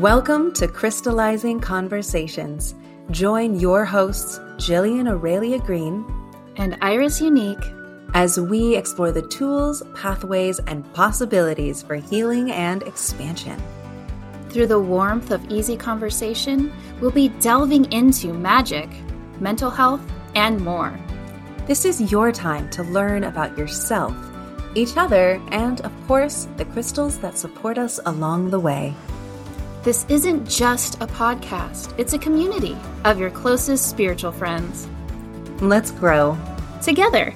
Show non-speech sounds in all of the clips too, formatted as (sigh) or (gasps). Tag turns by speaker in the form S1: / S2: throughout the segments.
S1: Welcome to Crystallizing Conversations. Join your hosts, Jillian Aurelia Green
S2: and Iris Unique,
S1: as we explore the tools, pathways, and possibilities for healing and expansion.
S2: Through the warmth of easy conversation, we'll be delving into magic, mental health, and more.
S1: This is your time to learn about yourself, each other, and of course, the crystals that support us along the way.
S2: This isn't just a podcast, it's a community of your closest spiritual friends.
S1: Let's grow
S2: together.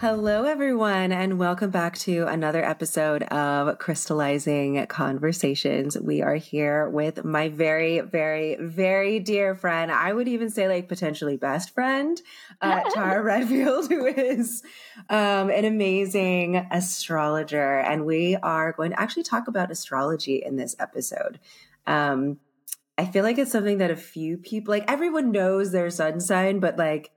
S1: Hello, everyone, and welcome back to another episode of Crystallizing Conversations. We are here with my very, very, very dear friend. I would even say, like, potentially best friend, uh, (laughs) Tara Redfield, who is um, an amazing astrologer. And we are going to actually talk about astrology in this episode. Um, I feel like it's something that a few people, like, everyone knows their sun sign, but like,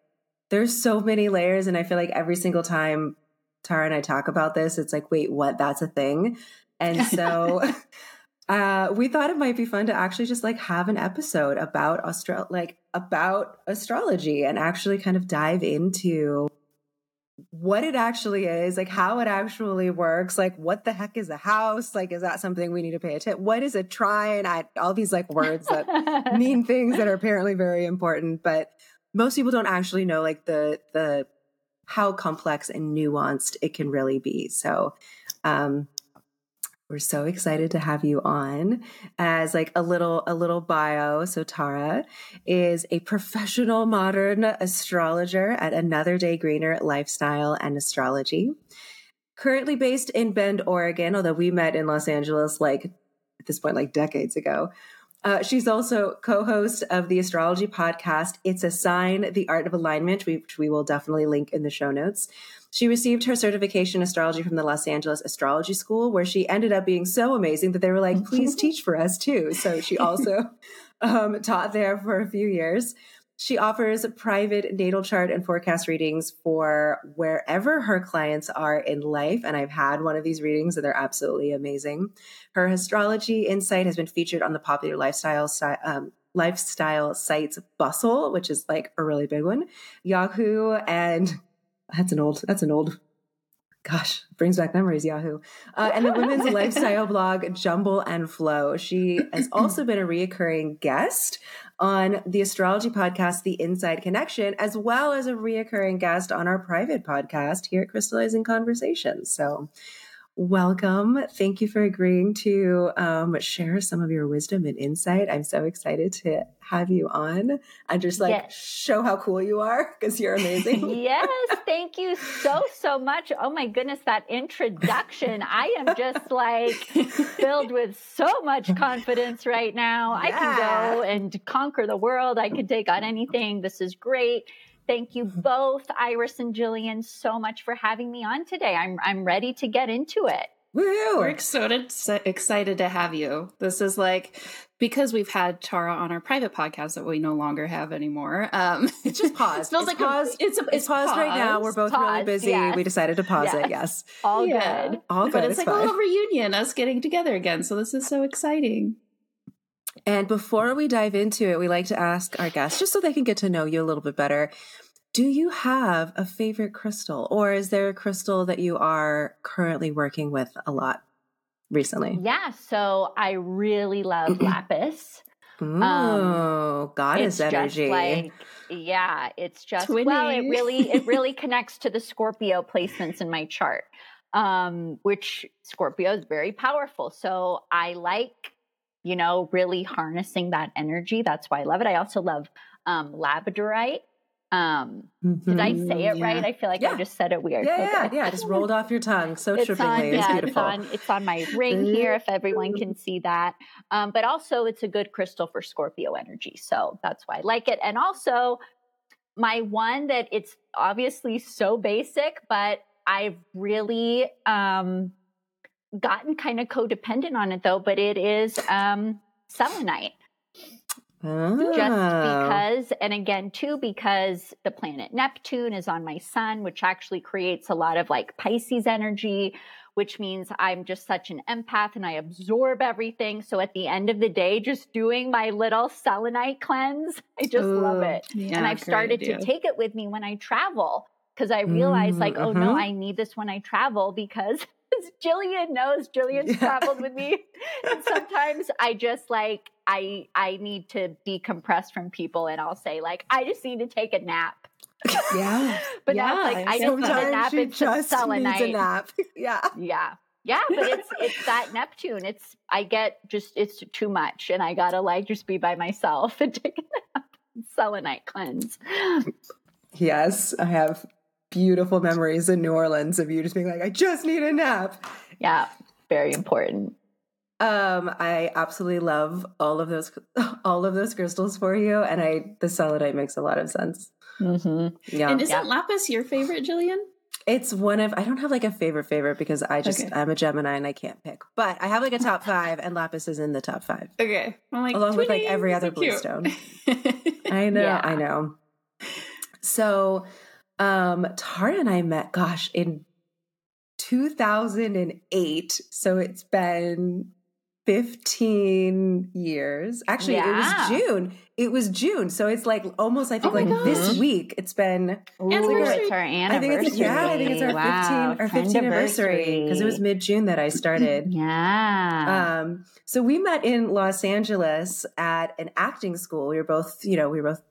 S1: there's so many layers and i feel like every single time tara and i talk about this it's like wait what that's a thing and (laughs) so (laughs) uh we thought it might be fun to actually just like have an episode about astro like about astrology and actually kind of dive into what it actually is, like how it actually works, like what the heck is a house? Like, is that something we need to pay attention? What is a trine? I all these like words that (laughs) mean things that are apparently very important, but most people don't actually know like the the how complex and nuanced it can really be. So um we're so excited to have you on. As like a little a little bio so tara is a professional modern astrologer at another day greener lifestyle and astrology. Currently based in bend oregon although we met in los angeles like at this point like decades ago uh, she's also co-host of the astrology podcast. It's a sign the art of alignment which we will definitely link in the show notes. She received her certification in astrology from the los angeles astrology school where she ended up being so amazing that they were like please (laughs) teach for us too. So she also (laughs) um, taught there for a few years she offers private natal chart and forecast readings for wherever her clients are in life. And I've had one of these readings and they're absolutely amazing. Her astrology insight has been featured on the popular lifestyle um, lifestyle sites Bustle, which is like a really big one, Yahoo, and (laughs) that's an old that's an old gosh, brings back memories, Yahoo. Uh, and the women's (laughs) lifestyle blog, Jumble and Flow. She has also been a reoccurring guest on the astrology podcast, The Inside Connection, as well as a reoccurring guest on our private podcast here at Crystallizing Conversations. So, welcome. Thank you for agreeing to um, share some of your wisdom and insight. I'm so excited to have you on and just like yes. show how cool you are because you're amazing. (laughs)
S3: yes, thank you so so much. Oh my goodness, that introduction. I am just like filled (laughs) with so much confidence right now. Yeah. I can go and conquer the world. I can take on anything. This is great. Thank you both, Iris and Jillian, so much for having me on today. I'm I'm ready to get into it.
S2: Woo! We're excited excited to have you. This is like because we've had Tara on our private podcast that we no longer have anymore. Um, (laughs)
S1: it's just paused. it feels it's like paused. A, it's a, it's, it's paused, paused, right now. We're both paused, really busy. Yes. We decided to pause yes. it. Yes,
S3: all yeah. good.
S2: All good. But it's, it's like fine. a little reunion, us getting together again. So this is so exciting.
S1: And before we dive into it, we like to ask our guests just so they can get to know you a little bit better. Do you have a favorite crystal, or is there a crystal that you are currently working with a lot recently?
S3: Yeah, so I really love (clears throat) lapis.
S1: Um, oh, um, goddess energy!
S3: like, yeah, it's just Twinning. well, it really it really (laughs) connects to the Scorpio placements in my chart, um, which Scorpio is very powerful. So I like, you know, really harnessing that energy. That's why I love it. I also love um, labradorite um, mm-hmm. did I say it yeah. right? I feel like yeah. I just said it weird.
S1: Yeah, yeah, yeah. Just rolled off your tongue so it's trippingly. On,
S3: it's
S1: yeah, beautiful.
S3: It's on, it's on my ring here if everyone can see that. Um, but also, it's a good crystal for Scorpio energy. So that's why I like it. And also, my one that it's obviously so basic, but I've really um, gotten kind of codependent on it though, but it is um, selenite. Oh. Just because, and again, too, because the planet Neptune is on my sun, which actually creates a lot of like Pisces energy, which means I'm just such an empath and I absorb everything. So at the end of the day, just doing my little selenite cleanse, I just Ooh, love it. Yeah, and I've started to take it with me when I travel because I realize, mm, like, oh uh-huh. no, I need this when I travel because (laughs) Jillian knows Jillian's yeah. traveled with me. (laughs) And sometimes I just like I I need to decompress from people and I'll say like I just need to take a nap. (laughs)
S1: Yeah.
S3: but yeah, that's like I just need a nap
S1: and just selenite. Needs a nap. Yeah.
S3: Yeah. Yeah, but it's it's that Neptune. It's I get just it's too much and I gotta like just be by myself and take a nap. Selenite cleanse.
S1: Yes, I have beautiful memories in New Orleans of you just being like, I just need a nap.
S3: Yeah, very important.
S1: Um, I absolutely love all of those (laughs) all of those crystals for you, and I the selenite makes a lot of sense.
S2: Mm-hmm. Yeah, and isn't yeah. lapis your favorite, Jillian?
S1: It's one of I don't have like a favorite favorite because I just okay. I'm a Gemini and I can't pick, but I have like a top five, and lapis is in the top five.
S2: Okay,
S1: I'm like along with like every other blue stone. (laughs) I know, yeah. I know. So um, Tara and I met, gosh, in 2008. So it's been 15 years. Actually, yeah. it was June. It was June. So it's like almost, I think, oh like gosh. this week. It's been.
S3: Ooh, it's our anniversary. I think
S1: it's, yeah, I think it's our wow. 15, our 15 anniversary because it was mid June that I started. (clears throat)
S3: yeah.
S1: Um, so we met in Los Angeles at an acting school. We were both, you know, we were both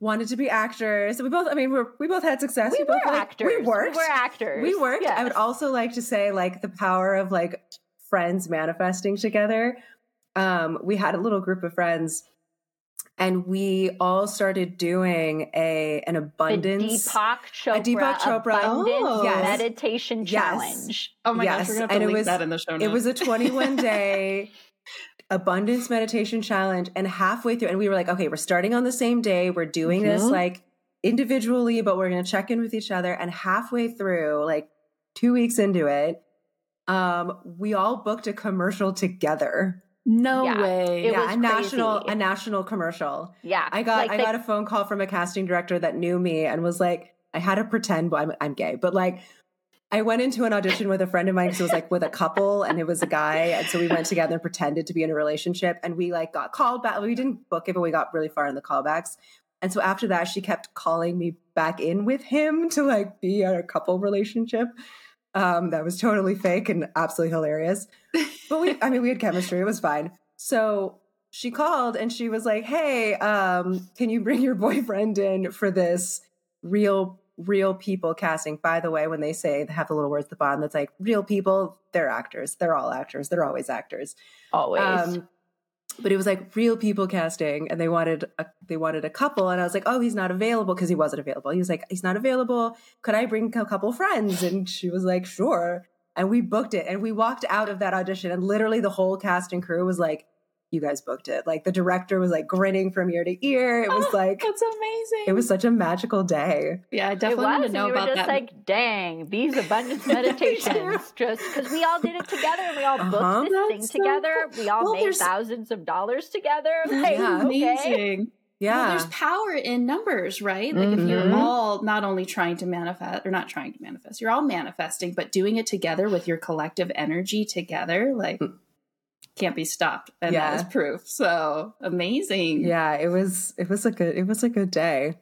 S1: wanted to be actors. We both, I mean, we're, we both had success.
S3: We,
S1: we both
S3: were like, actors.
S1: We worked.
S3: We were actors.
S1: We worked. Yes. I would also like to say like the power of like friends manifesting together. Um, we had a little group of friends and we all started doing a an abundance
S3: the Deepak Chopra,
S1: a Deepak Chopra
S3: oh. yes. meditation challenge.
S2: Oh my yes. gosh, we're gonna have to and link it was, that in the show notes.
S1: It was a (laughs) 21 day abundance meditation challenge and halfway through and we were like okay we're starting on the same day we're doing mm-hmm. this like individually but we're going to check in with each other and halfway through like 2 weeks into it um we all booked a commercial together
S2: no yeah, way.
S1: It yeah, was a national a national commercial.
S3: Yeah.
S1: I got like I got a phone call from a casting director that knew me and was like I had to pretend I'm I'm gay, but like I went into an audition with a friend of mine because it was like with a couple and it was a guy. And so we went together and pretended to be in a relationship and we like got called back. We didn't book it, but we got really far in the callbacks. And so after that, she kept calling me back in with him (laughs) to like be in a couple relationship. Um, that was totally fake and absolutely hilarious. But we, I mean, we had chemistry. It was fine. So she called and she was like, Hey, um, can you bring your boyfriend in for this real real people casting. By the way, when they say they have the little words at the bottom that's like real people, they're actors. They're all actors. They're always actors.
S3: Always. Um,
S1: but it was like real people casting, and they wanted a, they wanted a couple, and I was like, oh, he's not available because he wasn't available. He was like, he's not available. Could I bring a couple friends? And she was like, sure. And we booked it, and we walked out of that audition, and literally the whole cast and crew was like, you guys booked it. Like the director was like grinning from ear to ear. It was oh, (laughs) like
S2: that's amazing.
S1: It was such a magical day.
S2: Yeah, I definitely want to know
S3: we
S2: about
S3: were just
S2: that.
S3: Like, dang, these abundance (laughs) meditations. (laughs) just because we all did it together, we all booked uh-huh, this thing so together. Cool. We all well, made thousands of dollars together. Like, yeah,
S2: amazing.
S1: Yeah.
S2: Well, there's power in numbers, right? Like mm-hmm. if you're mm-hmm. all not only trying to manifest or not trying to manifest, you're all manifesting, but doing it together with your collective energy together, like mm can't be stopped and yeah. that is proof. So amazing.
S1: Yeah it was it was a good it was a good day.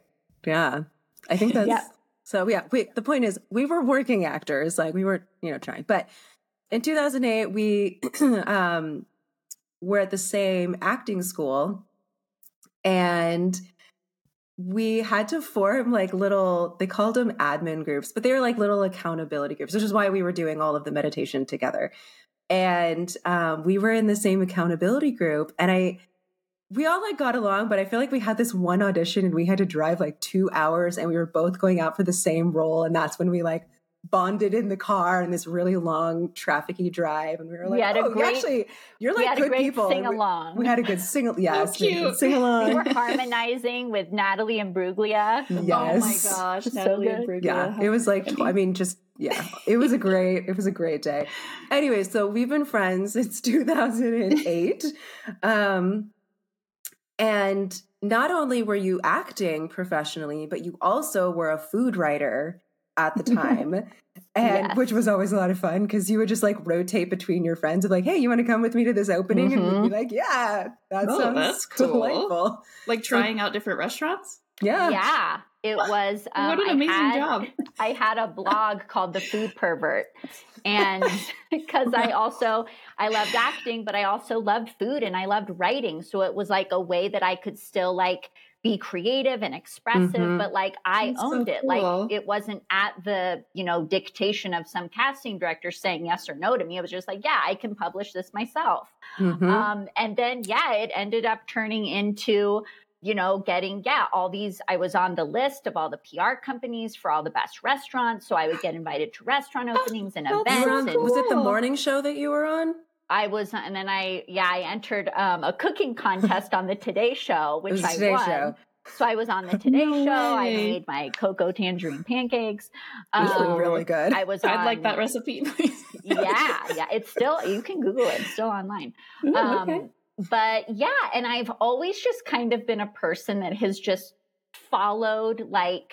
S1: Yeah. I think (laughs) that's yeah. so yeah wait the point is we were working actors like we weren't, you know trying but in 2008 we (clears throat) um were at the same acting school and we had to form like little they called them admin groups but they were like little accountability groups which is why we were doing all of the meditation together and um, we were in the same accountability group and i we all like got along but i feel like we had this one audition and we had to drive like two hours and we were both going out for the same role and that's when we like bonded in the car in this really long trafficy drive and we were like we had oh great, actually you're like good people
S3: sing along
S1: we, we, had a good sing (laughs) yes so sing along
S3: we were (laughs) harmonizing with natalie Imbruglia
S1: yes
S2: oh my gosh natalie so Imbruglia.
S1: yeah it was like i mean just yeah, it was a (laughs) great it was a great day. Anyway, so we've been friends since 2008. um and not only were you acting professionally, but you also were a food writer at the time. (laughs) and
S3: Yes.
S1: which was always a lot of fun because you would just like rotate between your friends of like, hey, you want to come with me to this opening? And we'd be like, yeah, that
S2: Oh,
S1: sounds
S2: that's (laughs) cool.
S1: delightful.
S2: Like trying out different restaurants.
S1: Yeah.
S3: Yeah, it was. (laughs) Um,
S2: what an
S3: I
S2: amazing
S3: had-
S2: job.
S3: I had a blog called The Food Pervert. And because I also I loved acting, but I also loved food and I loved writing. So it was like a way that I could still like be creative and expressive,
S1: Mhm.
S3: but like I
S2: That's so
S3: owned it.
S2: cool.
S3: Like it wasn't at the, you know, dictation of some casting director saying yes or no to me. It was just like, yeah, I can publish this myself.
S1: Mhm.
S3: Um, and then, yeah, it ended up turning into, you know, getting, yeah, all these. I was on the list of all the PR companies for all the best restaurants. So I would get invited to restaurant (gasps) openings and
S2: that's
S3: events.
S1: were on-
S3: And
S1: was it the morning show that you were on?
S3: I was, and then I, yeah, I entered um, a cooking contest on the Today Show, (laughs) which I
S1: Today
S3: won.
S1: Show.
S3: So I was on the (laughs) Today
S2: No
S3: Show. I made my cocoa tangerine pancakes.
S1: Those
S3: Um,
S1: look really good.
S3: I was.
S2: I'd like that recipe, (laughs) please.
S3: yeah, yeah. It's still you can Google it. It's still online.
S2: Ooh,
S3: Um,
S2: okay.
S3: But yeah, and I've always just kind of been a person that has just followed like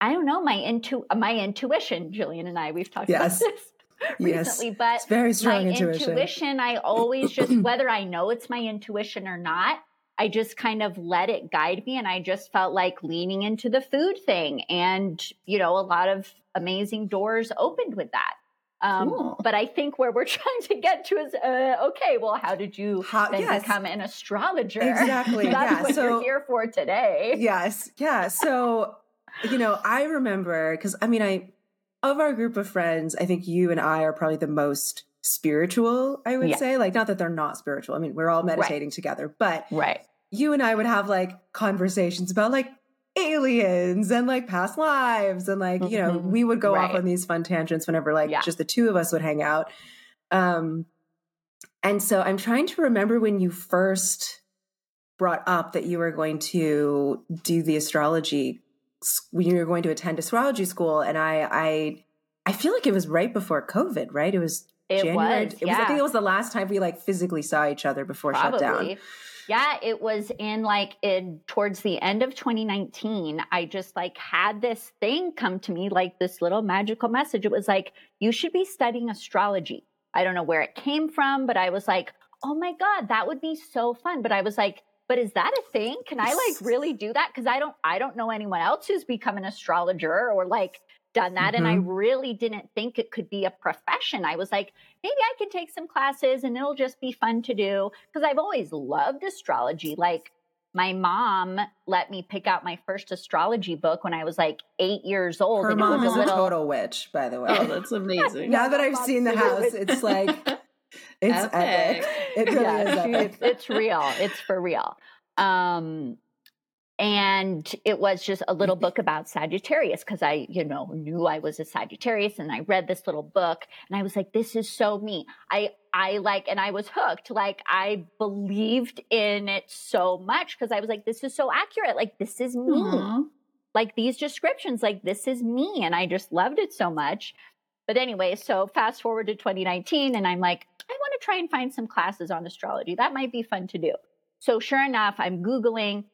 S3: I don't know my intu my intuition. Jillian and I we've talked
S1: Yes.
S3: about this (laughs)
S1: Yes.
S3: recently, but
S1: it's very strong
S3: my
S1: intuition.
S3: I (clears throat) always just whether I know it's my intuition or not, I just kind of let it guide me, and I just felt like leaning into the food thing, and you know, a lot of amazing doors opened with that. Um,
S2: Cool.
S3: But I think where we're (laughs) trying to get to is uh, okay. Well, how did you
S1: How-
S3: then
S1: yes.
S3: become an astrologer?
S1: Exactly. (laughs)
S3: That's
S1: yeah.
S3: what
S1: So
S3: you're here for today.
S1: yes, yeah. So you know, I remember because I mean, I of our group of friends, I think you and I are probably the most spiritual. I would
S3: Yeah.
S1: say, like, not that they're not spiritual. I mean, we're all meditating together, but
S3: Right.
S1: you and I would have like conversations about like aliens and like past lives and like you know
S3: Mhm.
S1: we would go off on these fun tangents whenever like
S3: Yeah.
S1: just the two of us would hang out um and so i'm trying to remember when you first brought up that you were going to do the astrology when you were going to attend astrology school and i i i feel like it was right before covid right it was
S3: It
S1: January.
S3: was.
S1: it was I think it was the last time we like physically saw each other before
S3: Probably.
S1: shutdown.
S3: Yeah, it was in like in towards the end of 2019. I just like had this thing come to me, like this little magical message. It was like, you should be studying astrology. I don't know where it came from, but I was like, oh my God, that would be so fun. But I was like, but is that a thing? Can I like really do that? Because I don't I don't know anyone else who's become an astrologer or like done that. And I mm-hmm. really didn't think it could be a profession. I was like, maybe I can take some classes and it'll just be fun to do. Because I've always loved astrology. Like my mom let me pick out my first astrology book when I was like eight years old.
S1: Her
S3: and
S1: mom
S3: it
S1: is
S3: was
S1: a
S3: a little
S1: total witch, by the way.
S2: Oh, (laughs) that's amazing.
S1: now that I've seen the house, it's like it's epic.
S2: Epic. (laughs)
S1: It really
S3: yeah,
S1: is epic.
S3: it's, real. It's for real. Um, and it was just a little book about Sagittarius because I, you know, knew I was a Sagittarius, and I read this little book, and I was like, "This is so me." I, I like, and I was hooked. Like I believed in it so much because I was like, "This is so accurate. Like this is me."
S2: Aw.
S3: like these descriptions, like this is me. And I just loved it so much. But anyway, so fast forward to 2019, and I'm like, I want to try and find some classes on astrology. That might be fun to do. So sure enough, I'm Googling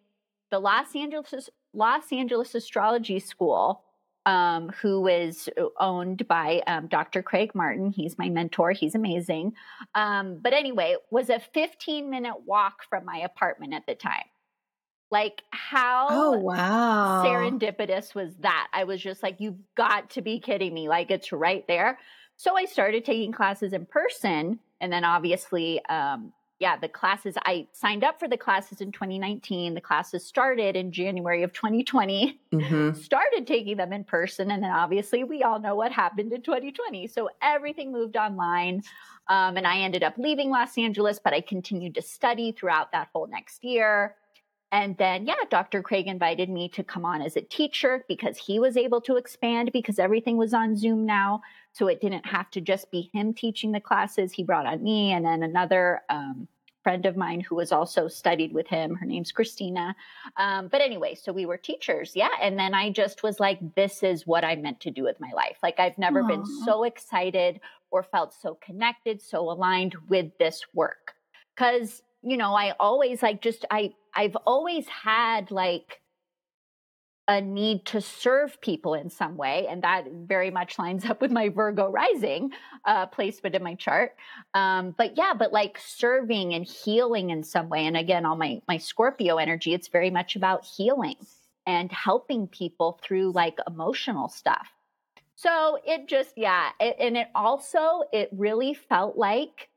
S3: the Los Angeles Los Angeles Astrology School, um, who is owned by um, Dr. Craig Martin. He's my mentor. He's amazing. Um, but anyway, it was a 15 minute walk from my apartment at the time. Like how
S2: Oh wow.
S3: serendipitous was that? I was just like, you've got to be kidding me. Like, it's right there. So I started taking classes in person. And then obviously, um, yeah, the classes, I signed up for the classes in 2019. The classes started in January of 2020.
S1: Mhm.
S3: Started taking them in person. And then obviously, we all know what happened in 2020. So everything moved online. Um, and I ended up leaving Los Angeles, but I continued to study throughout that whole next year. And then, yeah, Dr. Craig invited me to come on as a teacher because he was able to expand because everything was on Zoom now. So it didn't have to just be him teaching the classes. He brought on me and then another um, friend of mine who was also studied with him. Her name's Christina. Um, but anyway, so we were teachers. Yeah. And then I just was like, this is what I meant to do with my life. Like, I've never been so excited or felt so connected, so aligned with this work. Cause, you know, I always like just, I, I've always had like a need to serve people in some way. And that very much lines up with my Virgo rising uh, placement in my chart. Um, but yeah, but like serving and healing in some way. And again, all my, my Scorpio energy, it's very much about healing and helping people through like emotional stuff. So it just, yeah. It, and it also, it really felt like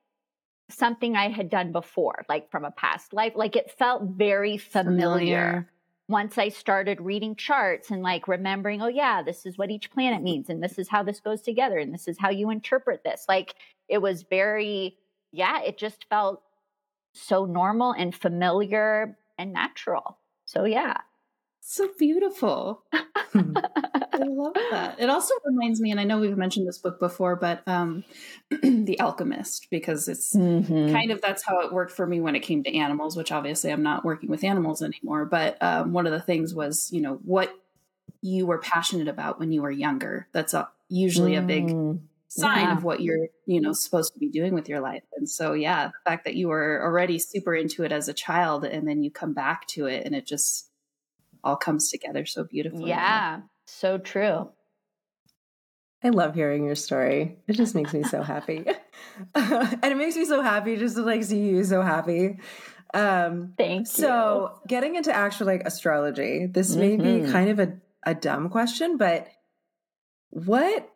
S3: something I had done before, like from a past life. Like it felt very familiar. familiar. Once I started reading charts and like remembering, oh, yeah, this is what each planet means, and this is how this goes together, and this is how you interpret this. Like it was very, yeah, it just felt so normal and familiar and natural. So, yeah.
S2: So beautiful. (laughs) Hmm. I love that. It also reminds me, and I know we've mentioned this book before, but um, (clears throat) The Alchemist, because it's mm-hmm. kind of that's how it worked for me when it came to animals, which obviously I'm not working with animals anymore. But um, one of the things was, you know, what you were passionate about when you were younger. That's a, usually mm. a big mm, sign yeah. of what you're, you know, supposed to be doing with your life. And so, yeah, the fact that you were already super into it as a child and then you come back to it and it just, all comes together so beautifully.
S3: Yeah, so true.
S1: I love hearing your story. It just makes me so happy. (laughs) (laughs) and it makes me so happy just to like see you so happy.
S3: Um Thank
S1: you. So getting into actual like astrology, this mm-hmm. may be mm-hmm. kind of a, a dumb question, but what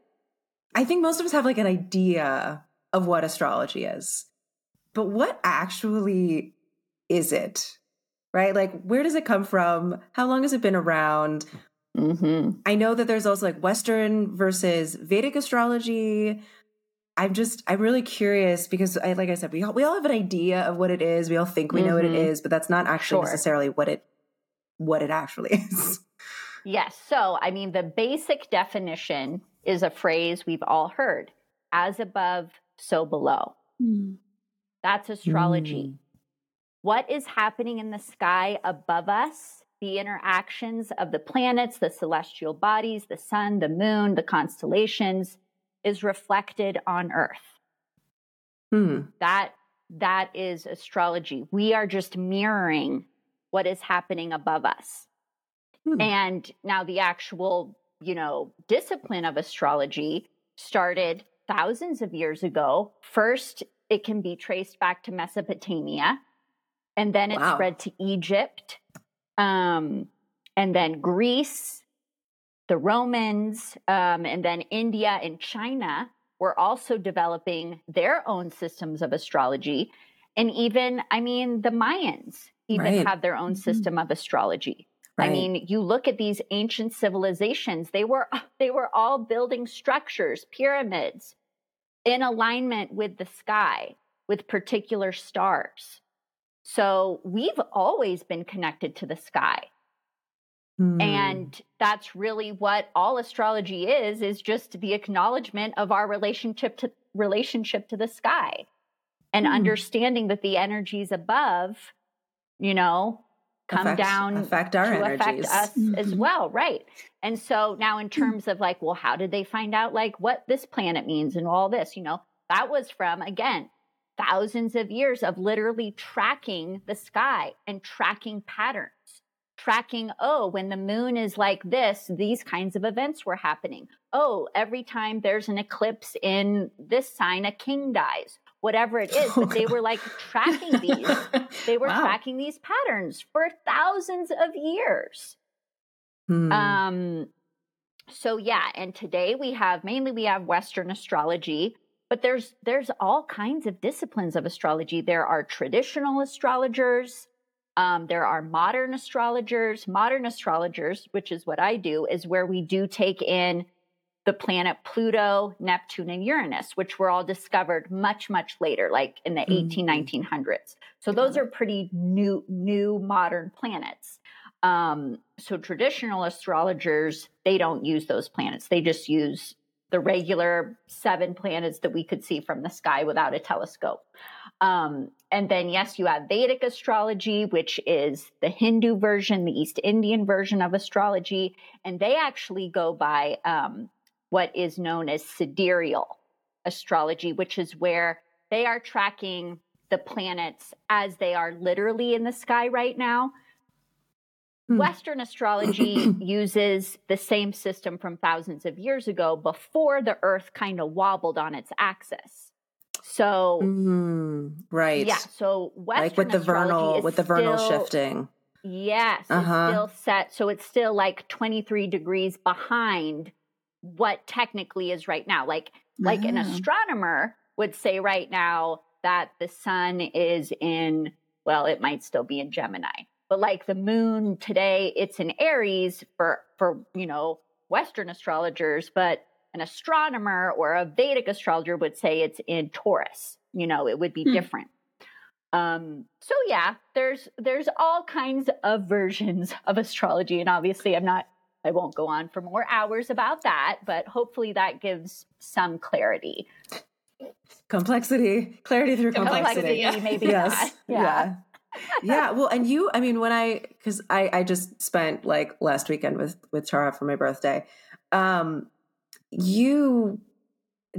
S1: I think most of us have like an idea of what astrology is. But what actually is it? right? Like, where does it come from? How long has it been around? Mm-hmm. I know that there's also like Western versus Vedic astrology. I'm just, I'm really curious because, I, like I said, we all, we all have an idea of what it is. We all think we mm-hmm. know what it mm-hmm. but that's not actually sure. necessarily what it, what it actually (laughs) is.
S3: Yes. So, I mean, the basic definition is a phrase we've all heard: "As above, so below." Mm. That's astrology. Mm what is happening in the sky above us, the interactions of the planets, the celestial bodies, the sun, the moon, the constellations, is reflected on Earth. Hmm. That that is astrology. We are just mirroring what is happening above us. Hmm. And now the actual, you know, discipline of astrology started thousands of years ago. First, it can be traced back to Mesopotamia and then it wow. spread to Egypt, um, and then Greece, the Romans, um, and then India and China were also developing their own systems of astrology. And even, I mean, the Mayans even right. have their own mm-hmm. system of astrology. Right. I mean, you look at these ancient civilizations, they were (laughs) they were all building structures, pyramids in alignment with the sky, with particular stars. So we've always been connected to the sky. Mm. And that's really what all astrology is is just the acknowledgement of our relationship to relationship to the sky and mm. understanding that the energies above, you know, come affect, down
S1: affect our to
S3: energies. affect us mm-hmm. as well, right? And so now in terms of like, well, how did they find out like what this planet means and all this, you know, that was from again thousands of years of literally tracking the sky and tracking patterns. Tracking, oh, when the moon is like this, these kinds of events were happening. Oh, every time there's an eclipse in this sign, a king dies whatever it is. But they (laughs) were like tracking these. They were wow. tracking these patterns for thousands of years. Hmm. Um, so yeah, and today we have mainly we have Western astrology, but there's there's all kinds of disciplines of astrology. There are traditional astrologers um, there are modern astrologers. Modern astrologers which is what i do is where we do take in the planet pluto neptune and uranus which were all discovered much much later like in the mm-hmm. 18 1900s so those are pretty new new modern planets. Um, so traditional astrologers they don't use those planets. They just use the regular seven planets that we could see from the sky without a telescope. Um, and then, yes, you have Vedic astrology, which is the Hindu version, the East Indian version of astrology. And they actually go by um, what is known as sidereal astrology, which is where they are tracking the planets as they are literally in the sky right now. Hmm. Western astrology (clears throat) uses the same system from thousands of years ago before the earth kind of wobbled on its axis. So
S1: mm, right.
S3: Yeah. So Western
S1: like with the vernal with the vernal
S3: still,
S1: shifting.
S3: Yes, uh-huh. it's still set. So it's still like 23 degrees behind what technically is right now. Like like an astronomer would say right now that the sun is in well, it might still be in Gemini but like the moon today it's in aries for for you know western astrologers but an astronomer or a vedic astrologer would say it's in taurus. You know it would be hmm. different. Um so yeah there's there's all kinds of versions of astrology and obviously i'm not i won't go on for more hours about that but hopefully that gives some clarity.
S1: Complexity. Clarity through complexity,
S3: complexity. maybe yes.
S1: yeah. yeah yeah well and you i mean when i because i i just spent like last weekend with with tara for my birthday um you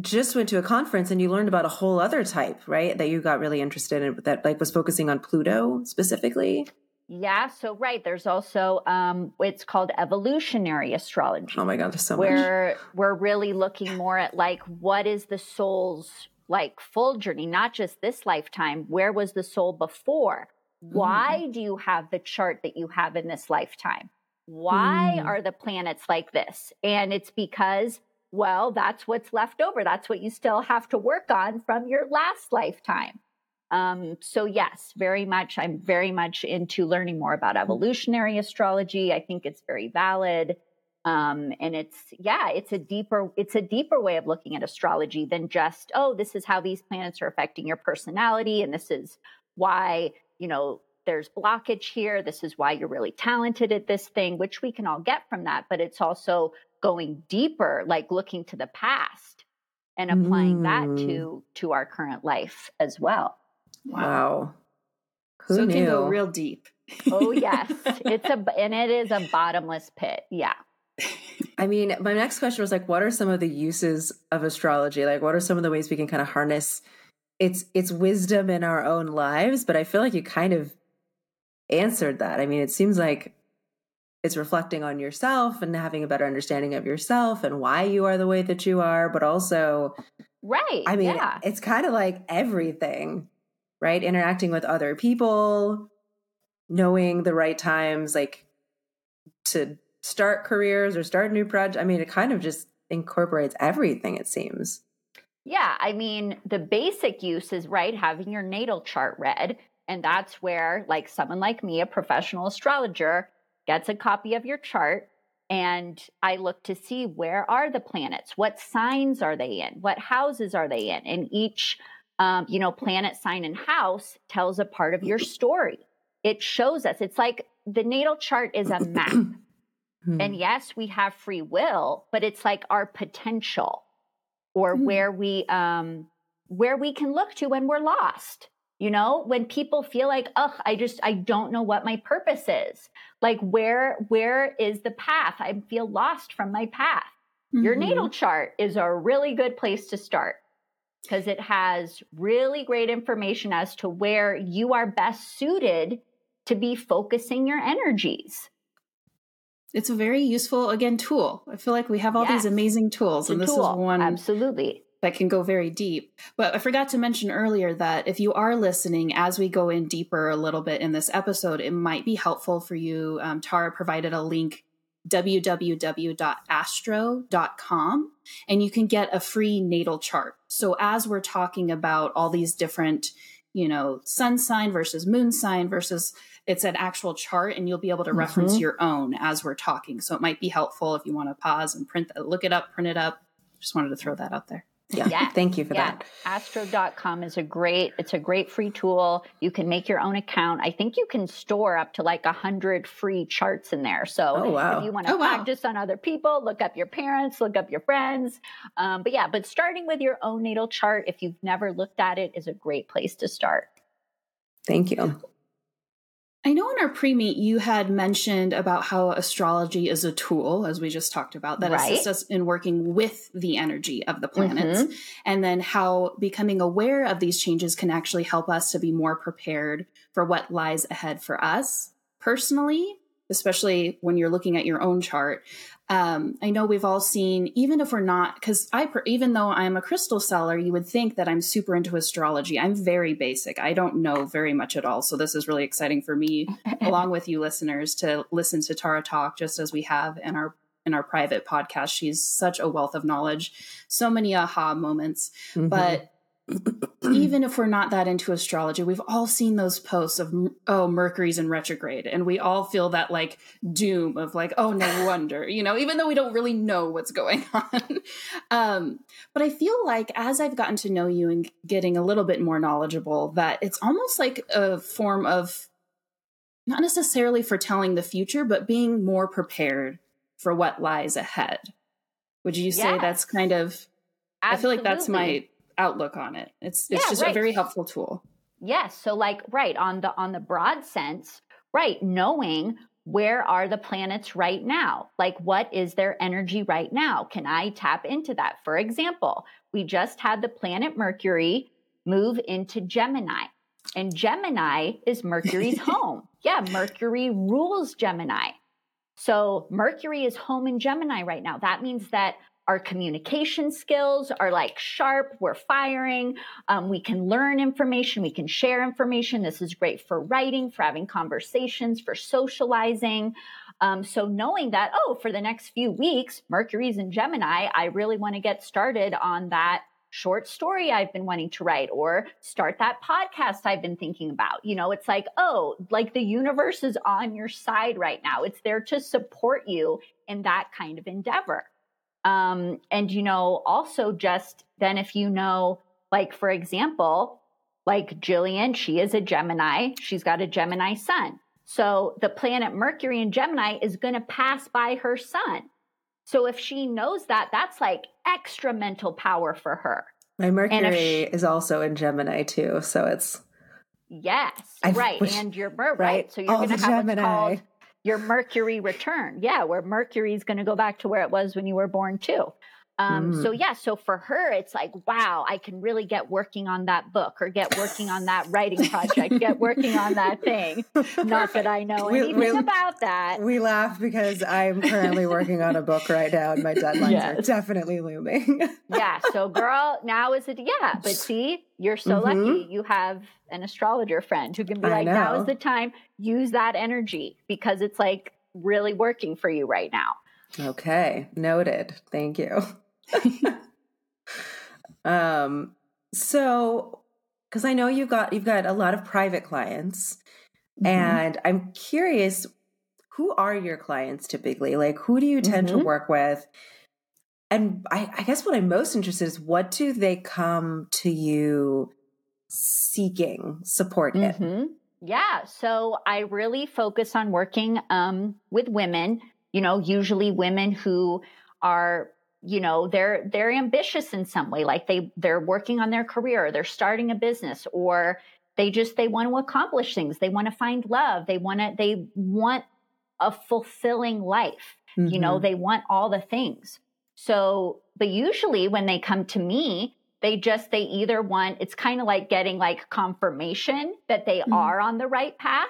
S1: just went to a conference and you learned about a whole other type right that you got really interested in that like was focusing on pluto specifically
S3: yeah so right there's also um it's called evolutionary astrology
S1: oh my god there's so
S3: where
S1: much.
S3: we're really looking more at like what is the soul's like full journey not just this lifetime where was the soul before why mm. do you have the chart that you have in this lifetime? Why mm. are the planets like this? And it's because, well, that's what's left over. That's what you still have to work on from your last lifetime. Um, so yes, very much. I'm very much into learning more about evolutionary astrology. I think it's very valid. Um, and it's yeah, it's a deeper it's a deeper way of looking at astrology than just oh, this is how these planets are affecting your personality, and this is why you know, there's blockage here. This is why you're really talented at this thing, which we can all get from that. But it's also going deeper, like looking to the past and applying mm. that to to our current life as well.
S1: Wow. Who
S2: so
S1: knew?
S2: it can go real deep.
S3: oh yes. (laughs) It's a and it is a bottomless pit. Yeah.
S1: I mean, my next question was like, what are some of the uses of astrology? Like, what are some of the ways we can kind of harness it's it's wisdom in our own lives but i feel like you kind of answered that. I mean it seems like it's reflecting on yourself and having a better understanding of yourself and why you are the way that you are but also
S3: right
S1: i mean
S3: yeah.
S1: it's kind of like everything right? Interacting with other people knowing the right times like to start careers or start new projects i mean it kind of just incorporates everything it seems
S3: yeah, I mean, the basic use is right having your natal chart read. And that's where, like, someone like me, a professional astrologer, gets a copy of your chart. And I look to see where are the planets? What signs are they in? What houses are they in? And each, um, you know, planet, sign, and house tells a part of your story. It shows us. It's like the natal chart is a map. (clears throat) and yes, we have free will, but it's like our potential or mm. where we um where we can look to when we're lost you know? When people feel like ugh i just i don't know what my purpose is. Like where where is the path? I feel lost from my path. Mm-hmm. your natal chart is a really good place to start because it has really great information as to where you are best suited to be focusing your energies
S2: it's a very useful again tool. I feel like we have all yes. these amazing tools, and this tool. is one
S3: absolutely
S2: that can go very deep. But I forgot to mention earlier that if you are listening as we go in deeper a little bit in this episode, it might be helpful for you. Um, Tara provided a link www.astro.com and you can get a free natal chart. So as we're talking about all these different, you know, sun sign versus moon sign versus it's an actual chart and you'll be able to reference mm-hmm. your own as we're talking. So it might be helpful if you want to pause and print that, look it up, print it up. Just wanted to throw that out there.
S1: Yeah. yeah. Thank you for yeah. that.
S3: Astro.com is a great, it's a great free tool. You can make your own account. I think you can store up to like a hundred free charts in there. So
S1: oh, wow.
S3: if you want to
S2: oh,
S3: practice
S2: wow.
S3: on other people, look up your parents, look up your friends. Um, but yeah, but starting with your own natal chart, if you've never looked at it, is a great place to start.
S1: Thank you.
S2: I know in our pre meet you had mentioned about how astrology is a tool, as we just talked about, that right. assists us in working with the energy of the planets, mm-hmm. and then how becoming aware of these changes can actually help us to be more prepared for what lies ahead for us personally, especially when you're looking at your own chart. Um, I know we've all seen, even if we're not, because I, even though I'm a crystal seller, you would think that I'm super into astrology. I'm very basic. I don't know very much at all. So this is really exciting for me, (laughs) along with you listeners, to listen to Tara talk just as we have in our in our private podcast. She's such a wealth of knowledge, so many aha moments. Mm-hmm. But even if we're not that into astrology, we've all seen those posts of, oh, Mercury's in retrograde. And we all feel that like doom of like, oh, no (laughs) wonder, you know, even though we don't really know what's going (laughs) on. um, but I feel like as I've gotten to know you and getting a little bit more knowledgeable, that it's almost like a form of not necessarily foretelling the future, but being more prepared for what lies ahead. Would you say that's kind of, Absolutely. I feel like that's my outlook on it. It's it's yeah, just right. a very helpful tool.
S3: Yes. So like right on the on the broad sense, right, knowing where are the planets right now? Like what is their energy right now? Can I tap into that? For example, we just had the planet Mercury move into Gemini. And Gemini is Mercury's (laughs) home. Yeah, Mercury rules Gemini. So Mercury is home in Gemini right now. That means that our communication skills are like sharp we're firing um, we can learn information we can share information this is great for writing for having conversations for socializing um, so knowing that oh for the next few weeks mercury's in gemini i really want to get started on that short story I've been wanting to write or start that podcast I've been thinking about. You know, it's like, oh, like the universe is on your side right now. It's there to support you in that kind of endeavor. Um, and, you know, also just then if you know, like, for example, like Jillian, she is a Gemini, she's got a Gemini sun. So the planet Mercury in Gemini is going to pass by her sun. So if she knows that, that's like extra mental power for her.
S1: My Mercury she, is also in Gemini too. So it's.
S3: Yes, I, right. Which, and your Mer, right? right? So you're going to have Gemini. what's called your Mercury return. Yeah, where Mercury is going to go back to where it was when you were born too. Um, mm. So yeah, so for her, it's like, wow, I can really get working on that book or get working on that writing project, get working on that thing. (laughs) Not that I know we, anything we, about that.
S1: We laugh because I'm currently working on a book right now, and my deadlines yes. are definitely looming. (laughs)
S3: yeah. So, girl, now is it? Yeah, but see, you're so mm-hmm. lucky. You have an astrologer friend who can be like, now is the time. Use that energy because it's like really working for you right now.
S1: Okay, noted. Thank you. (laughs) um, so because I know you've got you've got a lot of private clients, mm-hmm. and I'm curious, who are your clients typically? Like, who do you tend mm-hmm. to work with? And I, I guess what I'm most interested is what do they come to you seeking support in?
S3: Mm-hmm. Yeah, so I really focus on working um, with women. You know, usually women who are you know they're they're ambitious in some way like they they're working on their career they're starting a business or they just they want to accomplish things they want to find love they want to they want a fulfilling life mm-hmm. you know mm-hmm. they want all the things so but usually when they come to me they just they either want it's kind of like getting like confirmation that they mm-hmm. are on the right path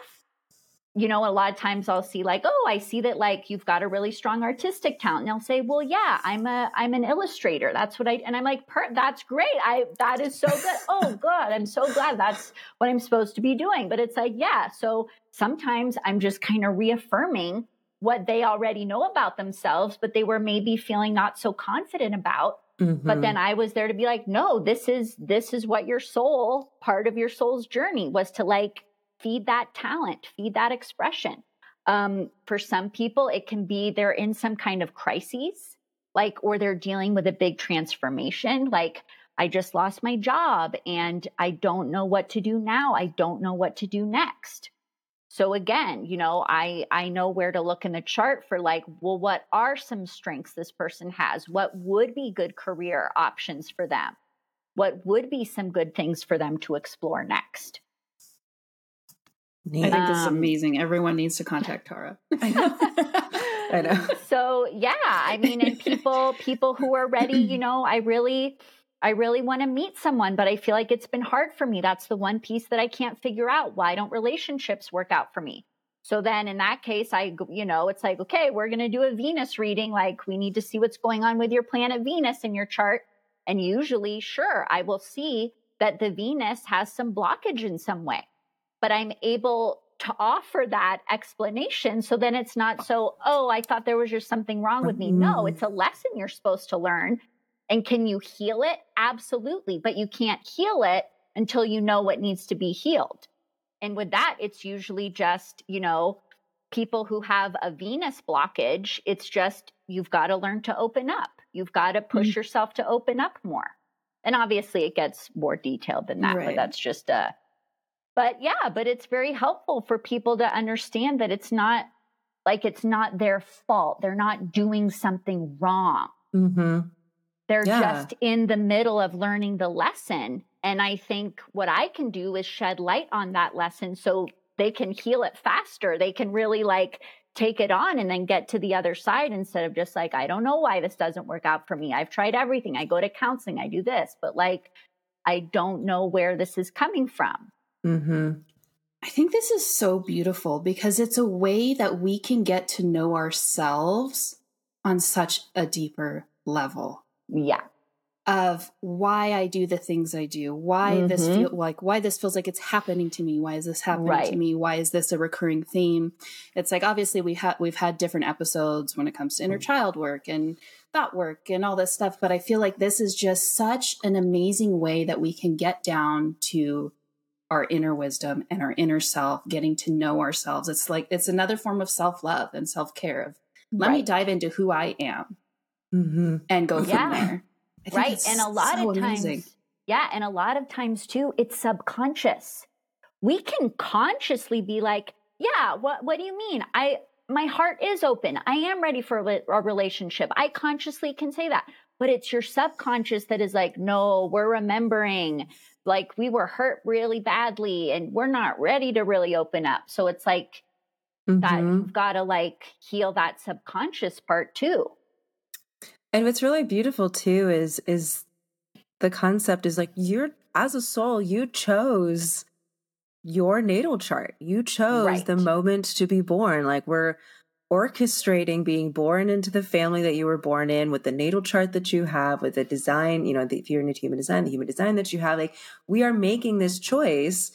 S3: you know, a lot of times I'll see like, oh, I see that like you've got a really strong artistic talent. And I'll say, well, yeah, I'm a, I'm an illustrator. That's what I, and I'm like, per, that's great. I, that is so good. (laughs) oh, good. I'm so glad that's what I'm supposed to be doing. But it's like, yeah. So sometimes I'm just kind of reaffirming what they already know about themselves, but they were maybe feeling not so confident about. Mm-hmm. But then I was there to be like, no, this is, this is what your soul, part of your soul's journey was to like, feed that talent, feed that expression. Um, for some people, it can be they're in some kind of crises, like, or they're dealing with a big transformation, like, I just lost my job and I don't know what to do now. I don't know what to do next. So again, you know, I I know where to look in the chart for like, well, what are some strengths this person has? What would be good career options for them? What would be some good things for them to explore next?
S2: Neat. I think this is um, amazing. Everyone needs to contact Tara.
S1: I know. (laughs) I know.
S3: So yeah, I mean, and people, people who are ready, you know, I really, I really want to meet someone, but I feel like it's been hard for me. That's the one piece that I can't figure out. Why don't relationships work out for me? So then in that case, I, you know, it's like, okay, we're going to do a Venus reading. Like we need to see what's going on with your planet Venus in your chart. And usually, sure, I will see that the Venus has some blockage in some way, but I'm able to offer that explanation. So then it's not so, oh, I thought there was just something wrong with me. No, mm-hmm. it's a lesson you're supposed to learn. And can you heal it? Absolutely. But you can't heal it until you know what needs to be healed. And with that, it's usually just, you know, people who have a Venus blockage, it's just you've got to learn to open up. You've got to push mm-hmm. yourself to open up more. And obviously it gets more detailed than that, right. but that's just a but yeah, but it's very helpful for people to understand that it's not like it's not their fault. They're not doing something wrong. Mm-hmm. They're yeah. just in the middle of learning the lesson. And I think what I can do is shed light on that lesson so they can heal it faster. They can really like take it on and then get to the other side instead of just like, I don't know why this doesn't work out for me. I've tried everything. I go to counseling, I do this, but like, I don't know where this is coming from.
S2: Mm-hmm. I think this is so beautiful because it's a way that we can get to know ourselves on such a deeper level.
S3: Yeah.
S2: Of why I do the things I do, why mm-hmm. this feel like why this feels like it's happening to me, why is this happening right. to me, why is this a recurring theme? It's like obviously we had we've had different episodes when it comes to inner mm. child work and thought work and all this stuff, but I feel like this is just such an amazing way that we can get down to our inner wisdom and our inner self, getting to know ourselves. It's like it's another form of self love and self care. Of let right. me dive into who I am mm-hmm. and go yeah. from there.
S3: Right, and a lot so of times, amazing. yeah, and a lot of times too, it's subconscious. We can consciously be like, yeah, what what do you mean? I my heart is open. I am ready for a relationship. I consciously can say that. But it's your subconscious that is like, no, we're remembering like we were hurt really badly and we're not ready to really open up. So it's like mm-hmm. that you've got to like heal that subconscious part too.
S1: And what's really beautiful too is is the concept is like you're as a soul you chose your natal chart. You chose right. the moment to be born. Like we're orchestrating being born into the family that you were born in with the natal chart that you have with the design you know the, if you're into human design the human design that you have like we are making this choice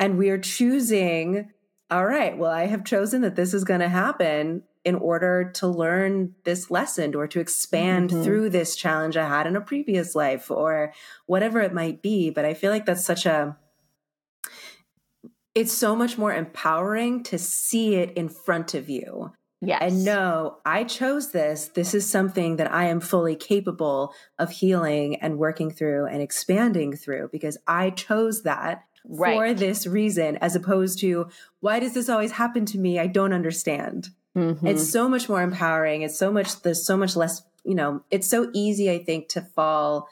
S1: and we are choosing all right well i have chosen that this is going to happen in order to learn this lesson or to expand mm-hmm. through this challenge i had in a previous life or whatever it might be but i feel like that's such a it's so much more empowering to see it in front of you.
S3: Yes.
S1: And no, I chose this. This is something that I am fully capable of healing and working through and expanding through because I chose that right. for this reason, as opposed to why does this always happen to me? I don't understand. Mm-hmm. It's so much more empowering. It's so much, there's so much less, you know, it's so easy, I think, to fall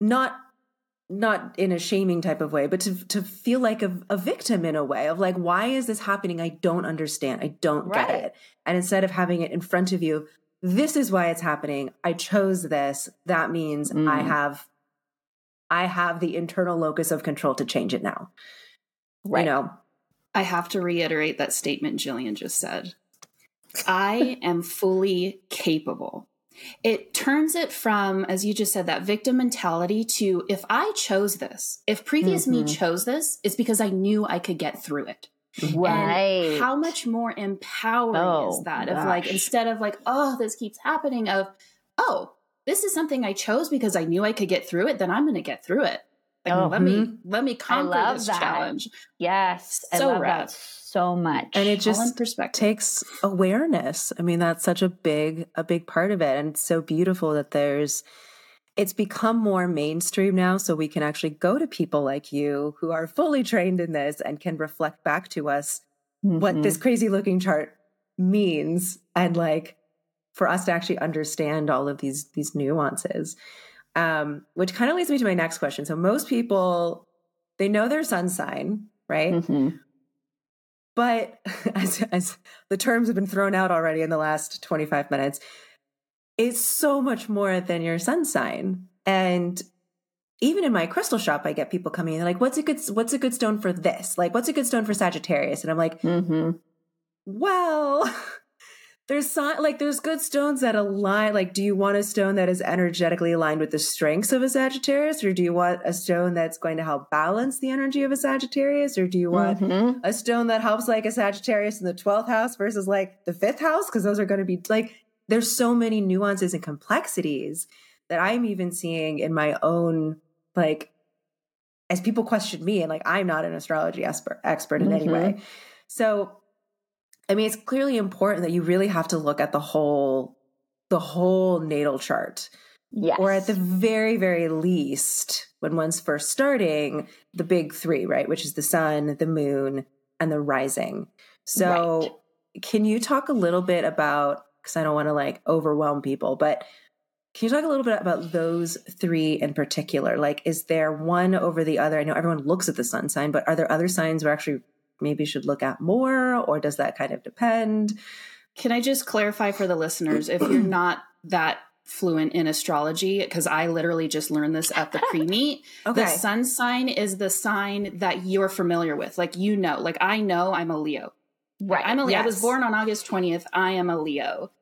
S1: not not in a shaming type of way, but to to feel like a, a, victim in a way of like, why is this happening? I don't understand. I don't right. get it. And instead of having it in front of you, this is why it's happening. I chose this. That means mm. I have I have the internal locus of control to change it now. Right. You know.
S2: I have to reiterate that statement Jillian just said. I am fully capable it turns it from, as you just said, that victim mentality to if I chose this, if previous mm-hmm. me chose this, it's because I knew I could get through it. Right. And how much more empowering oh, is that? Gosh. Of like, instead of like, oh, this keeps happening, of, oh, this is something I chose because I knew I could get through it, then I'm going to get through it. Like, oh, let mm-hmm. me let me conquer this that. challenge.
S3: Yes, so rad so much.
S1: And it just takes awareness. I mean, that's such a big, a big part of it. And it's so beautiful that there's, it's become more mainstream now. So we can actually go to people like you who are fully trained in this and can reflect back to us mm-hmm. what this mm-hmm. crazy looking chart means. And like, for us to actually understand all of these, these nuances. Um, which kind of leads me to my next question. So most people, they know their sun sign, right? Mm-hmm but (laughs) as, as the terms have been thrown out already in the last 25 minutes, it's so much more than your sun sign. And even in my crystal shop, I get people coming in like, "What's a good What's a good stone for this? Like, what's a good stone for Sagittarius?" And I'm like,
S3: Mm-hmm.
S1: "Well, (laughs) there's like there's good stones that align. Like, do you want a stone that is energetically aligned with the strengths of a Sagittarius, or do you want a stone that's going to help balance the energy of a Sagittarius, or do you want
S3: Mhm.
S1: a stone that helps like a Sagittarius in the twelfth house versus like the fifth house? Because those are going to be like there's so many nuances and complexities that I'm even seeing in my own like as people question me and like I'm not an astrology expert expert in any
S3: Mhm.
S1: way. So I mean it's clearly important that you really have to look at the whole the whole natal chart
S3: Yes.
S1: or at the very very least when one's first starting the big 3, right, which is the sun, the moon and the rising. So can you talk a little bit about cuz I don't want to like overwhelm people, but can you talk a little bit about those three in particular? Like, is there one over the other? I know everyone looks at the sun sign, but are there other signs we actually maybe should look at more, or does that kind of depend?
S2: Can I just clarify for the listeners if you're (clears throat) not that fluent in astrology, because I literally just learned this at the (laughs) pre meet.
S1: Okay.
S2: The sun sign is the sign that you're familiar with. Like, you know, like I know I'm a Leo.
S3: right.
S2: I'm a Leo. I was born on August 20th. I am a Leo.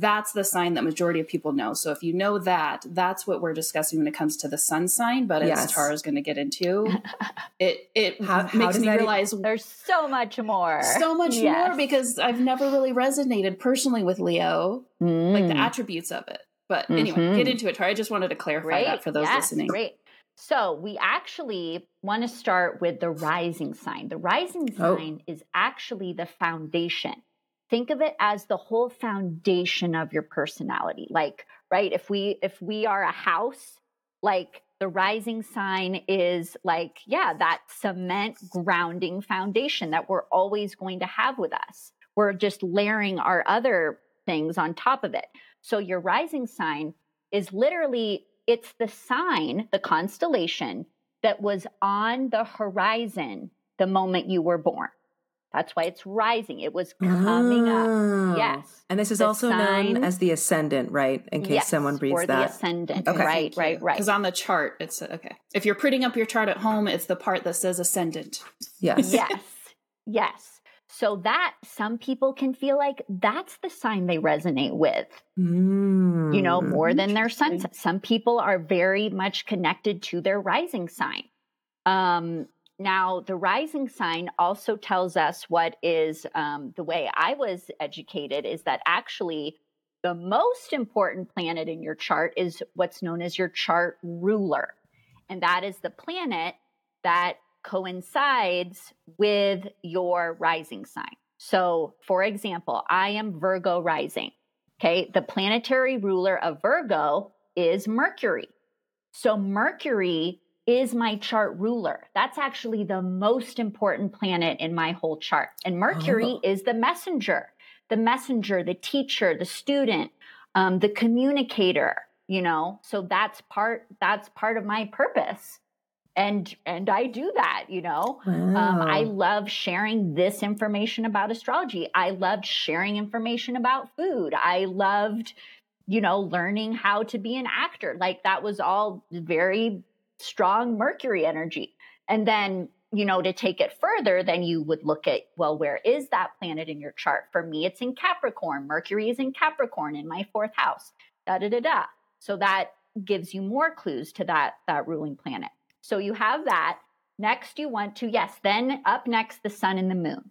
S2: That's the sign that majority of people know. So if you know that, that's what we're discussing when it comes to the sun sign. But
S1: Yes.
S2: as Tara's going to get into, (laughs) it it
S1: How- how
S2: makes
S1: does
S2: me realize
S3: There's so much more.
S2: so much
S3: Yes.
S2: more because I've never really resonated personally with Leo, like the
S3: Mm.
S2: attributes of it. But anyway,
S3: Mhm.
S2: get into it, Tara. I just wanted to clarify
S3: Great.
S2: that for those
S3: yes,
S2: listening.
S3: Great. So we actually want to start with the rising sign. The rising
S1: Oh.
S3: sign is actually the foundation. Think of it as the whole foundation of your personality. Like, right, if we if we are a house, like the rising sign is like, yeah, that cement grounding foundation that we're always going to have with us. We're just layering our other things on top of it. So your rising sign is literally it's the sign, the constellation that was on the horizon the moment you were born. That's why it's rising. It was coming up.
S1: Oh.
S3: Yes.
S1: And this is
S3: The
S1: also
S3: sign-
S1: known as the ascendant, right? In case
S3: Yes,
S1: someone reads
S3: or the
S1: that.
S3: ascendant.
S1: Okay.
S3: Right, right, right.
S2: Because on the chart, it's okay. If you're printing up your chart at home, it's the part that says ascendant.
S1: yes. (laughs)
S3: yes. Yes. So that some people can feel like that's the sign they resonate with.
S1: Mm.
S3: you know, more than their sun. Some people are very much connected to their rising sign. Um, now, the rising sign also tells us what is um, the way I was educated is that actually the most important planet in your chart is what's known as your chart ruler. And that is the planet that coincides with your rising sign. So, for example, I am Virgo rising. Okay. The planetary ruler of Virgo is Mercury. So Mercury is my chart ruler. That's actually the most important planet in my whole chart. And Mercury
S1: Oh.
S3: is the messenger, the messenger, the teacher, the student, um, the communicator, you know, so that's part, that's part of my purpose. And, and I do that, you know, um, I love sharing this information about astrology. I loved sharing information about food. I loved, you know, learning how to be an actor. Like that was all very strong Mercury energy. And then, you know, to take it further, then you would look at, well, where is that planet in your chart? For me, it's in Capricorn. Mercury is in Capricorn in my fourth house. Da da da da. So that gives you more clues to that that ruling planet. So you have that. Next, you want to, yes, then up next, the sun and the moon.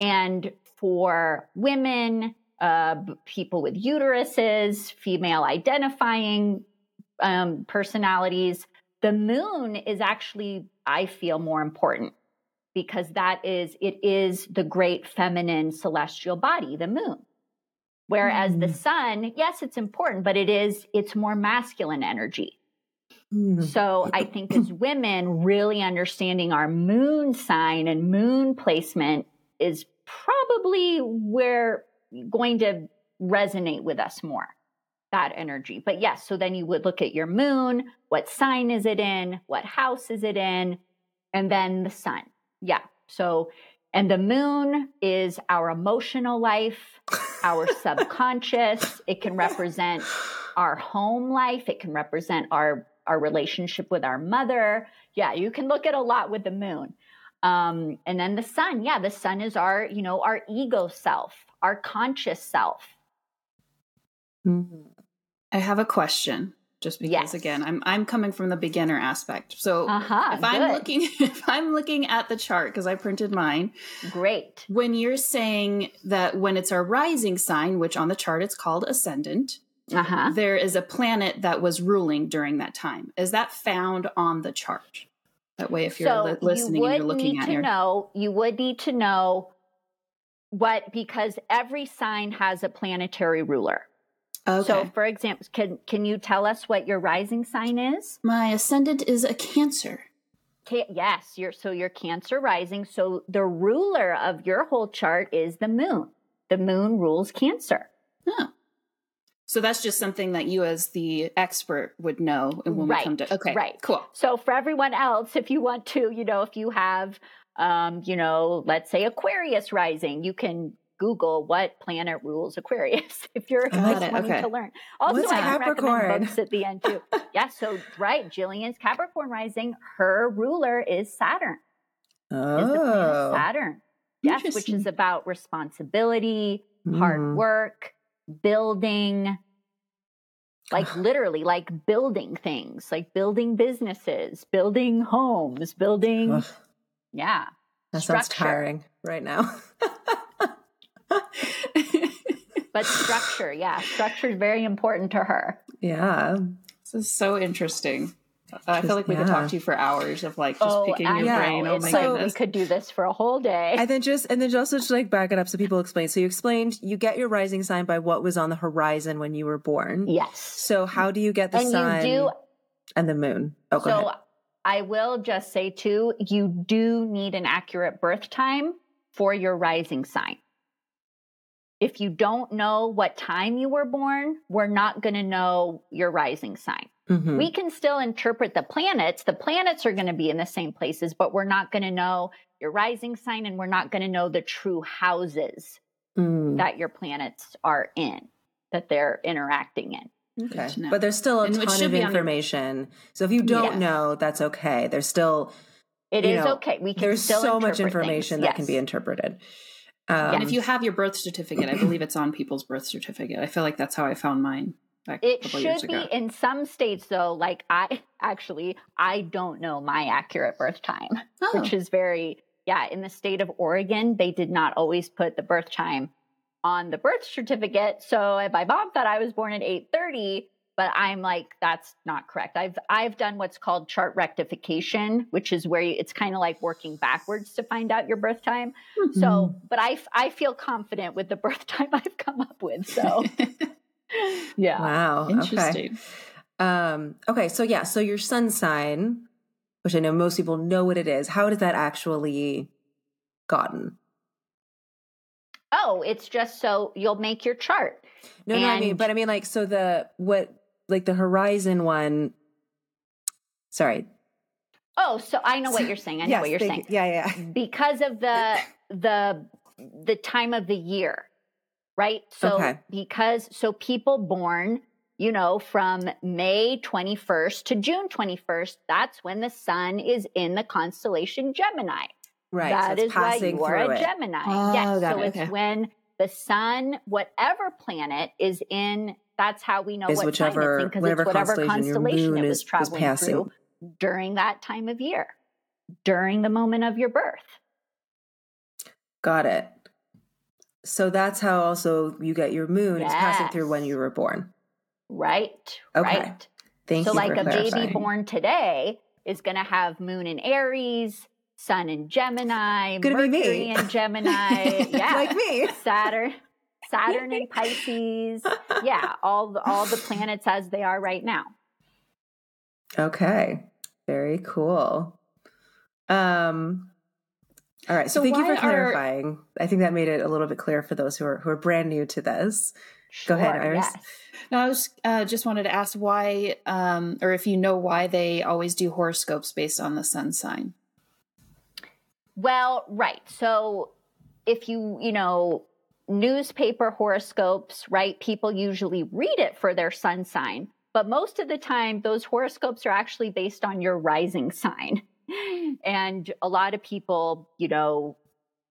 S3: And for women, uh, people with uteruses, female identifying um, personalities, the moon is actually, I feel, more important because that is, it is the great feminine celestial body, the moon. Whereas the
S1: Mm.
S3: sun, yes, it's important, but it is, it's more masculine energy.
S1: Mm.
S3: So I think as women, really understanding our moon sign and moon placement is probably where going to resonate with us more that energy. But yes, so then you would look at your moon, what sign is it in, what house is it in, and then the sun. Yeah. So and the moon is our emotional life, our (laughs) subconscious. It can represent our home life, it can represent our our relationship with our mother. Yeah, you can look at a lot with the moon. Um, and then the sun, yeah, the sun is our, you know, our ego self, our conscious self.
S2: Mm-hmm. I have a question just because yes. again i'm i'm coming from the beginner aspect so uh-huh, if i'm good. looking (laughs) if i'm looking at the chart because i printed mine
S3: great
S2: when you're saying that when it's our rising sign which on the chart it's called ascendant uh-huh. there is a planet that was ruling during that time is that found on the chart that way if you're so li- listening you and you're looking at
S3: to your know you would need to know what because every sign has a planetary ruler Okay. So, for example, can can you tell us what your rising sign is?
S2: My ascendant is a Cancer.
S3: yes, you're so you're Cancer rising. So the ruler of your whole chart is the moon. The moon rules Cancer.
S2: Oh. So that's just something that you, as the expert, would know and when
S3: right,
S2: we come to. Okay,
S3: right,
S2: cool.
S3: So for everyone else, if you want to, you know, if you have, um, you know, let's say Aquarius rising, you can Google what planet rules Aquarius (laughs) if you're wanting okay. to learn. Also, What's I Capricorn? recommend books at the end too. (laughs) yeah, so right, Jillian's Capricorn rising, her ruler is Saturn.
S1: Oh, is the planet.
S3: Saturn. Yes, which is about responsibility, mm. hard hmm. work, building, like (sighs) literally like building things, like building businesses, building homes, building. Ugh. Yeah.
S1: That structure. sounds tiring right now. (laughs) (laughs)
S3: but structure, yeah, structure is very important to her.
S1: Yeah.
S2: This is so interesting. I feel like we yeah. could talk to you for hours of like just oh, picking your yeah. brain. Oh my so, goodness.
S3: We could do this for a whole day.
S1: And then just and then just to like back it up so people explain. So you explained you get your rising sign by what was on the horizon when you were born.
S3: Yes.
S1: So how do you get the and sun do, and the moon? Oh, so ahead.
S3: I will just say too, you do need an accurate birth time for your rising sign if you don't know what time you were born, we're not going to know your rising sign. Mm-hmm. We can still interpret the planets. The planets are going to be in the same places, but we're not going to know your rising sign and we're not going to know the true houses mm. that your planets are in, that they're interacting in.
S1: Okay. But there's still a and ton of information. so if you don't yes. know, that's okay. There's still
S3: It is know, okay. We can
S1: there's
S3: so
S1: much information
S3: things.
S1: that
S3: yes.
S1: can be interpreted.
S2: Um, and if you have your birth certificate, I believe it's on people's birth certificate. I feel like that's how I found mine.
S3: It should be in some states though. Like I (laughs) actually, I don't know my accurate birth time, oh. which is very yeah. In the state of Oregon, they did not always put the birth time on the birth certificate. So my mom thought I was born at eight thirty, but I'm like, that's not correct. I've I've done what's called chart rectification, which is where you, it's kind of like working backwards to find out your birth time. Mm-hmm. So, but I I feel confident with the birth (laughs) time I've come up with. So, (laughs) yeah,
S1: wow,
S2: interesting.
S1: Okay. Um, okay, so yeah, so your sun sign, which I know most people know what it is. How does that actually gotten?
S3: Oh, it's just so you'll make your chart.
S1: No, and, no, I mean, but I mean, like, so the what like the Horizon one. Sorry.
S3: Oh, so I know what you're saying. I know yes, what you're saying.
S1: You. Yeah, yeah.
S3: Because of the the the time of the year, right? So okay. because so people born, you know, from May 21st to June 21st, that's when the sun is in the constellation Gemini.
S1: Right.
S3: That
S1: so
S3: is why you are a
S1: it.
S3: Gemini. Oh, yes. So it. it's okay. when the sun, whatever planet is in that's how we know
S1: is
S3: what
S1: whichever,
S3: time it's in because it's whatever constellation, constellation it was
S1: is,
S3: traveling through during that time of year, during the moment of your birth.
S1: Got it. So that's how also you get your moon yes. is passing through when you were born.
S3: Right.
S1: Okay.
S3: Right.
S1: Thank
S3: so
S1: you.
S3: So like
S1: a
S3: clarifying. baby born today is going to have moon in Aries, sun in Gemini,
S1: Gonna
S3: Mercury in Gemini. (laughs) Yeah.
S1: like me.
S3: Saturn. Saturn and Pisces. Yeah, (laughs) all the, all the planets as they are right now.
S1: Okay. Very cool. Um all right. So, so thank you for clarifying. Are... I think that made it a little bit clearer for those who are who are brand new to this.
S3: Sure,
S1: Go ahead, Iris.
S3: Yes.
S2: No, I was uh, just wanted to ask why, um, or if you know why they always do horoscopes based on the sun sign.
S3: Well, right. So if you you know newspaper horoscopes, right? People usually read it for their sun sign, but most of the time, those horoscopes are actually based on your rising sign. (laughs) And a lot of people, you know,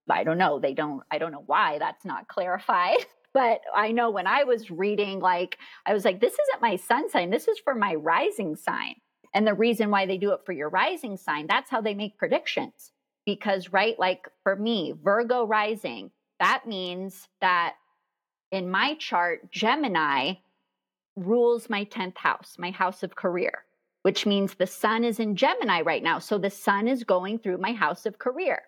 S3: I don't know, they don't, I don't know why that's not clarified. (laughs) But I know when I was reading, like, I was like, this isn't my sun sign, this is for my rising sign. And the reason why they do it for your rising sign, that's how they make predictions. Because, right, like for me, Virgo rising, that means that in my chart, Gemini rules my 10th house, my house of career, which means the sun is in Gemini right now. So the sun is going through my house of career.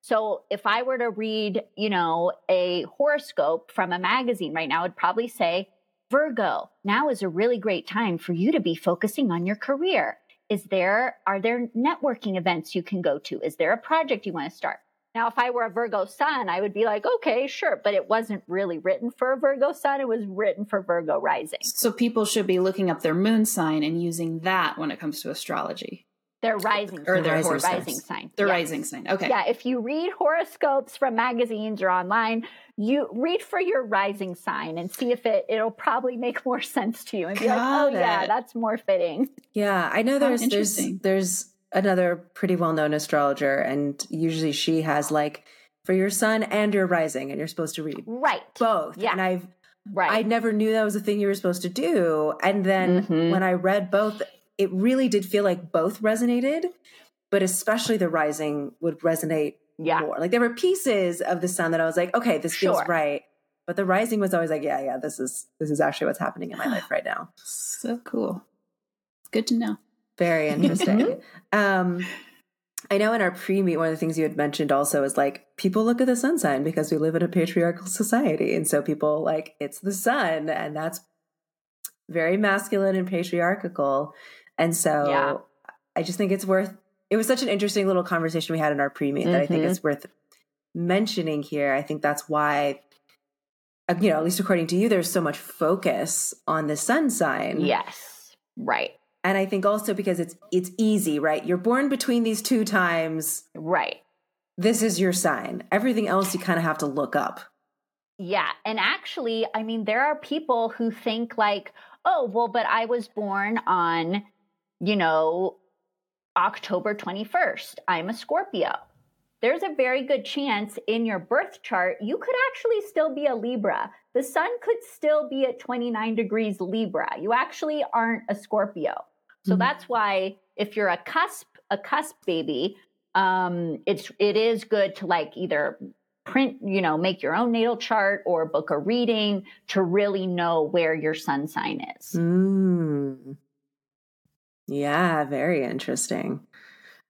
S3: So if I were to read, you know, a horoscope from a magazine right now, it'd probably say, Virgo, now is a really great time for you to be focusing on your career. Is there, are there networking events you can go to? Is there a project you want to start? Now, if I were a Virgo sun, I would be like, okay, sure. But it wasn't really written for a Virgo sun. It was written for Virgo rising.
S2: So people should be looking up their moon sign and using that when it comes to astrology.
S3: Their rising
S2: or their
S3: rising,
S2: rising,
S3: sign.
S2: Their
S3: Yes.
S2: rising sign. Okay.
S3: Yeah, if you read horoscopes from magazines or online, you read for your rising sign and see if it it'll probably make more (laughs) sense to you and be like,
S2: Got
S3: oh yeah, that's more fitting.
S1: Yeah, I know there's there's
S2: interesting.
S1: there's another pretty well known astrologer, and usually she has like for your sun and your rising, and you're supposed to read
S3: Right.
S1: both.
S3: Yeah.
S1: And I've
S3: Right.
S1: I never knew that was a thing you were supposed to do. And then
S3: Mhm.
S1: when I read both, it really did feel like both resonated, but especially the rising would resonate
S3: yeah.
S1: more. Like there were pieces of the sun that I was like, okay, this feels
S3: Sure.
S1: right. But the rising was always like, yeah, yeah, this is this is actually what's happening in my life right now.
S2: So cool. Good to know.
S1: Very (laughs) interesting. um, I know in our pre meet, one of the things you had mentioned also is like people look at the sun sign because we live in a patriarchal society. And so people like it's the sun, and that's very masculine and patriarchal. And so
S3: Yeah.
S1: I just think it's worth it was such an interesting little conversation we had in our pre meet that I think it's worth mentioning here. I think that's why. You know, at least according to you, there's so much focus on the sun sign.
S3: Yes. Right.
S1: And I think also because it's it's easy, right? You're born between these two times.
S3: Right.
S1: This is your sign. Everything else you kind of have to look up.
S3: Yeah. And actually, I mean, there are people who think like, oh, well, but I was born on, you know, October 21st. I'm a Scorpio. There's a very good chance in your birth chart, you could actually still be a Libra. The sun could still be at 29 degrees Libra. You actually aren't a Scorpio. So
S1: Mhm.
S3: that's why if you're a cusp, a cusp baby, um, it's it is good to like either print, you know, make your own natal chart or book a reading to really know where your sun sign is.
S1: Mm. Yeah, very interesting.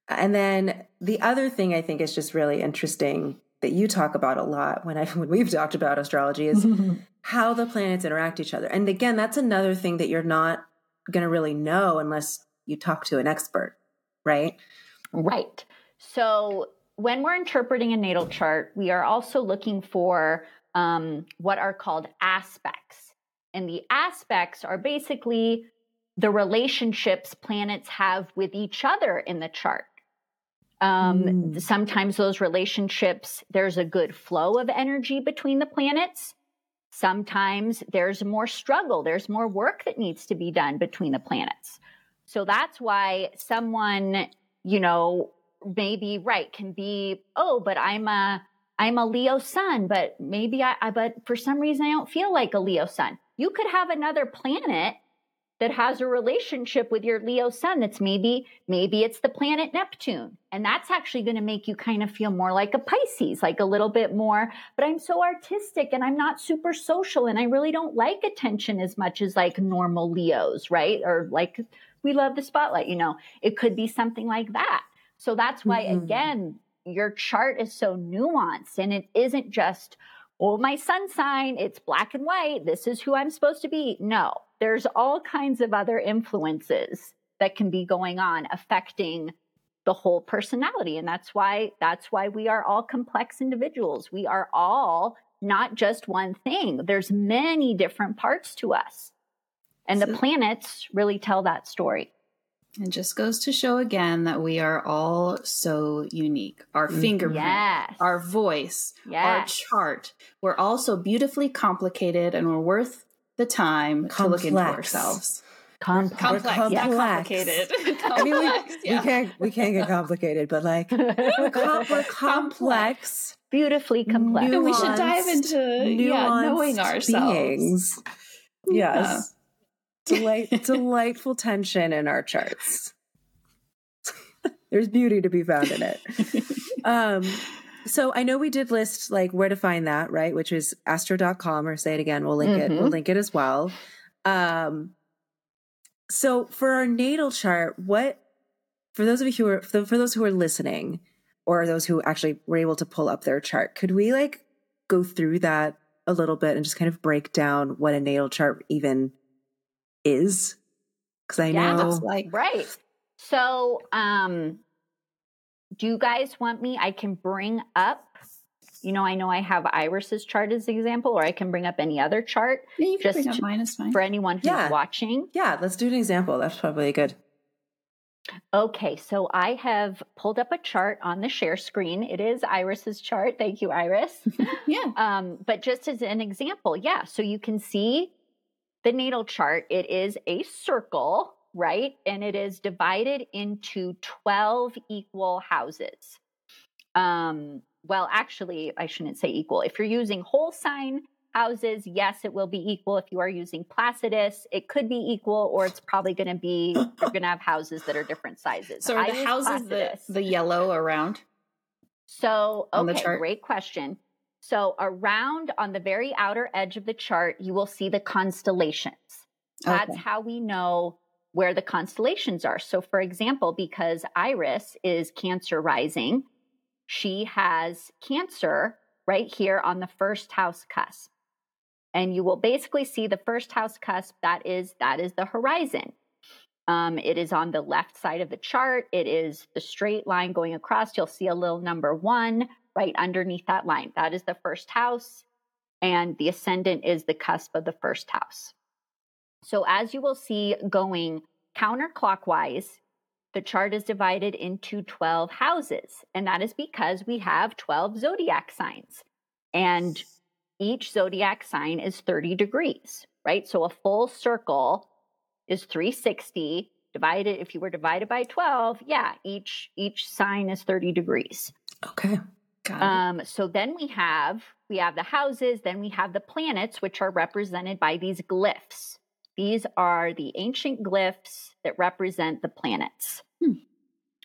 S1: And then the other thing I think is just really interesting that you talk about a lot when I (laughs) when we've talked about astrology is (laughs) how the planets interact each other. And again, that's another thing that you're not going to really know unless you talk to an expert, right?
S3: Right. So when we're interpreting a natal chart, we are also looking for um, what are called aspects. And the aspects are basically the relationships planets have with each other in the chart. Um,
S1: Mm.
S3: Sometimes those relationships, there's a good flow of energy between the planets. Sometimes there's more struggle, there's more work that needs to be done between the planets. So that's why someone, you know, maybe right can be, oh, but I'm a I'm a Leo sun, but maybe I, I but for some reason I don't feel like a Leo sun. You could have another planet that has a relationship with your Leo sun that's maybe maybe it's the planet Neptune. And that's actually going to make you kind of feel more like a Pisces like a little bit more. But I'm so artistic and I'm not super social and I really don't like attention as much as like normal Leos right? Or like we love the spotlight you know? It could be something like that. So that's why
S1: Mhm.
S3: again your chart is so nuanced and it isn't just oh my sun sign it's black and white this is who I'm supposed to be. No there's all kinds of other influences that can be going on affecting the whole personality and that's why that's why we are all complex individuals we are all not just one thing there's many different parts to us and the planets really tell that story
S2: It just goes to show again that we are all so unique. Our
S1: Mhm.
S2: fingerprint,
S3: yes
S2: our voice, our chart. We're all so beautifully complicated and we're worth the time to look into
S1: Complex.
S2: ourselves.
S3: Complex.
S2: complex,
S1: We're
S2: yeah, complicated. (laughs)
S1: I mean, we,
S2: yeah.
S1: we can't we can't get complicated, but like (laughs) we're, com- we're complex,
S3: Beautifully complex.
S2: And we should dive into yeah, knowing ourselves.
S1: beings. Yes, (laughs) Delight, delightful tension in our charts. There's beauty to be found in it. um, so I know we did list like where to find that, right? Which is astro.com or say it again. We'll link it. We'll
S3: Mhm.
S1: link it as well. Um, so for our natal chart, what for those of you who are for for those who are listening or those who actually were able to pull up their chart, could we like go through that a little bit and just kind of break down what a natal chart even is? Because I
S3: Yeah,
S1: know
S2: Looks like
S3: Right. So, um, do you guys want me? I can bring up, you know, I know I have Iris's chart as an example, or I can bring up any other chart
S2: Yeah, you can
S3: Just
S2: bring up mine. Fine.
S3: for anyone who's
S1: Yeah.
S3: watching.
S1: Yeah, let's do an example. That's probably good.
S3: Okay, so I have pulled up a chart on the share screen. It is Iris's chart. Thank you, Iris. (laughs)
S2: Yeah.
S3: Um, but just as an example, yeah, so you can see the natal chart. It is a circle, right? And it is divided into 12 equal houses. Um, well, actually, I shouldn't say equal. If you're using whole sign houses, yes, it will be equal. If you are using Placidus, it could be equal, or it's probably going to be, you're going to have houses that are different sizes.
S2: So are the houses the, the yellow around?
S3: So, okay, great question. So, around on the very outer edge of the chart, you will see the constellations. That's
S2: Okay.
S3: how we know where the constellations are. So, for example, because Iris is Cancer rising, she has Cancer right here on the first house cusp. And you will basically see the first house cusp that is that is the horizon. Um, it is on the left side of the chart. It is the straight line going across. You'll see a little number one right underneath that line. That is the first house. And the ascendant is the cusp of the first house. So, as you will see going counterclockwise, the chart is divided into 12 houses. And that is because we have 12 zodiac signs. And each zodiac sign is 30 degrees, right? So, a full circle is 360 divided if you were divided by 12 yeah each each sign is 30 degrees
S1: Okay.
S2: Got it.
S3: um so then we have we have the houses then we have the planets which are represented by these glyphs these are the ancient glyphs that represent the planets
S2: Hmm.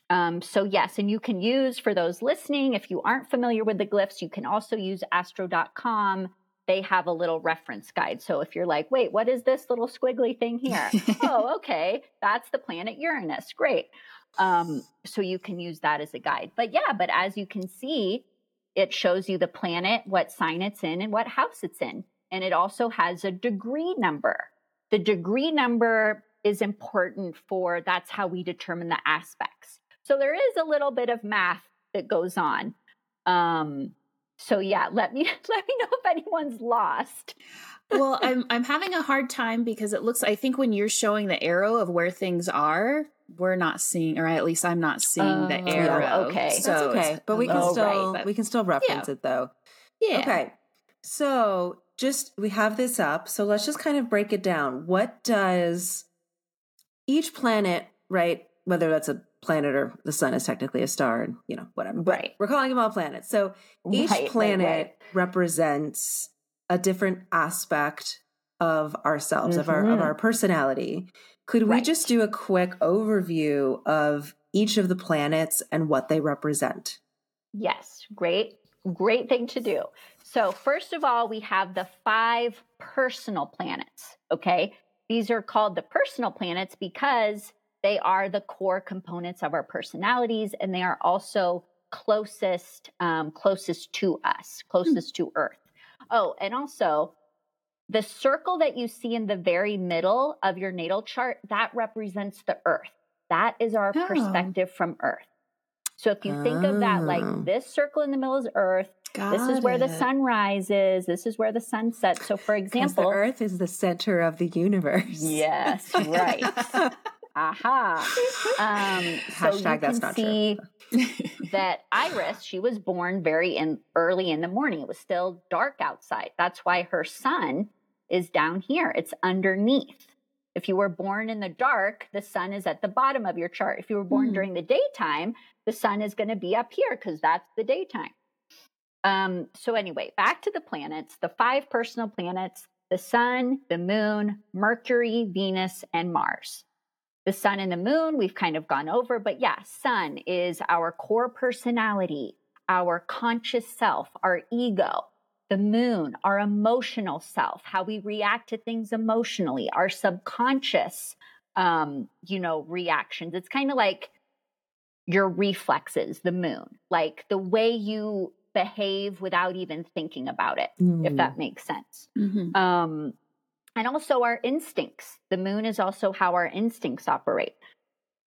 S3: um, so yes and you can use for those listening if you aren't familiar with the glyphs you can also use astro.com they have a little reference guide so if you're like wait what is this little squiggly thing here (laughs) oh, okay, that's the planet Uranus. Great. Um, so you can use that as a guide. But yeah, but as you can see, it shows you the planet, what sign it's in, and what house it's in. And it also has a degree number. The degree number is important for that's how we determine the aspects. So there is a little bit of math that goes on. Um, so yeah, let me (laughs) let me know if anyone's lost.
S2: well, I'm I'm having a hard time because it looks. I think when you're showing the arrow of where things are, we're not seeing, or at least I'm not seeing the
S3: Oh,
S2: arrow.
S3: okay.
S1: That's
S2: So
S1: okay. But we can
S3: Oh,
S2: little-
S3: right,
S1: still
S2: but-
S1: we can still reference it though.
S2: yeah.
S1: Okay. So just we have this up. So let's just kind of break it down. What does each planet, right? Whether that's a planet or the sun is technically a star and you know, whatever. But
S3: Right.
S1: We're calling them all planets. So each
S3: Right, right,
S1: planet
S3: right.
S1: represents a different aspect of ourselves, of our of
S3: Mhm.
S1: our personality. Could we
S3: Right.
S1: just do a quick overview of each of the planets and what they represent?
S3: Yes, great, great thing to do. So, first of all, we have the five personal planets. Okay. These are called the personal planets because they are the core components of our personalities and they are also closest um, closest to us closest to earth oh and also the circle that you see in the very middle of your natal chart that represents the earth that is our
S2: Oh.
S3: perspective from earth so if you think of that
S1: Oh.
S3: like this circle in the middle is earth this is
S2: Got
S3: where the sun rises this is where the sun sets so for
S1: Because the
S3: example
S1: Earth is the center of the universe.
S3: yes (laughs) right aha um so
S1: Hashtag
S3: you
S1: that's
S3: can
S1: not true. (laughs)
S3: that Iris, she was born very in early in the morning. It was still dark outside. That's why her sun is down here. It's underneath. If you were born in the dark, the sun is at the bottom of your chart. If you were born mm. during the daytime, the sun is going to be up here because that's the daytime. Um, so, anyway, back to the planets the five personal planets the sun, the moon, Mercury, Venus, and Mars. The sun and the moon, we've kind of gone over, but yeah, sun is our core personality, our conscious self, our ego. The moon, our emotional self, how we react to things emotionally, our subconscious, um, you know, reactions. It's kind of like your reflexes, the moon, like the way you behave without even thinking about it, mm. if that makes sense. Mm-hmm. Um, and also our instincts. The moon is also how our instincts operate.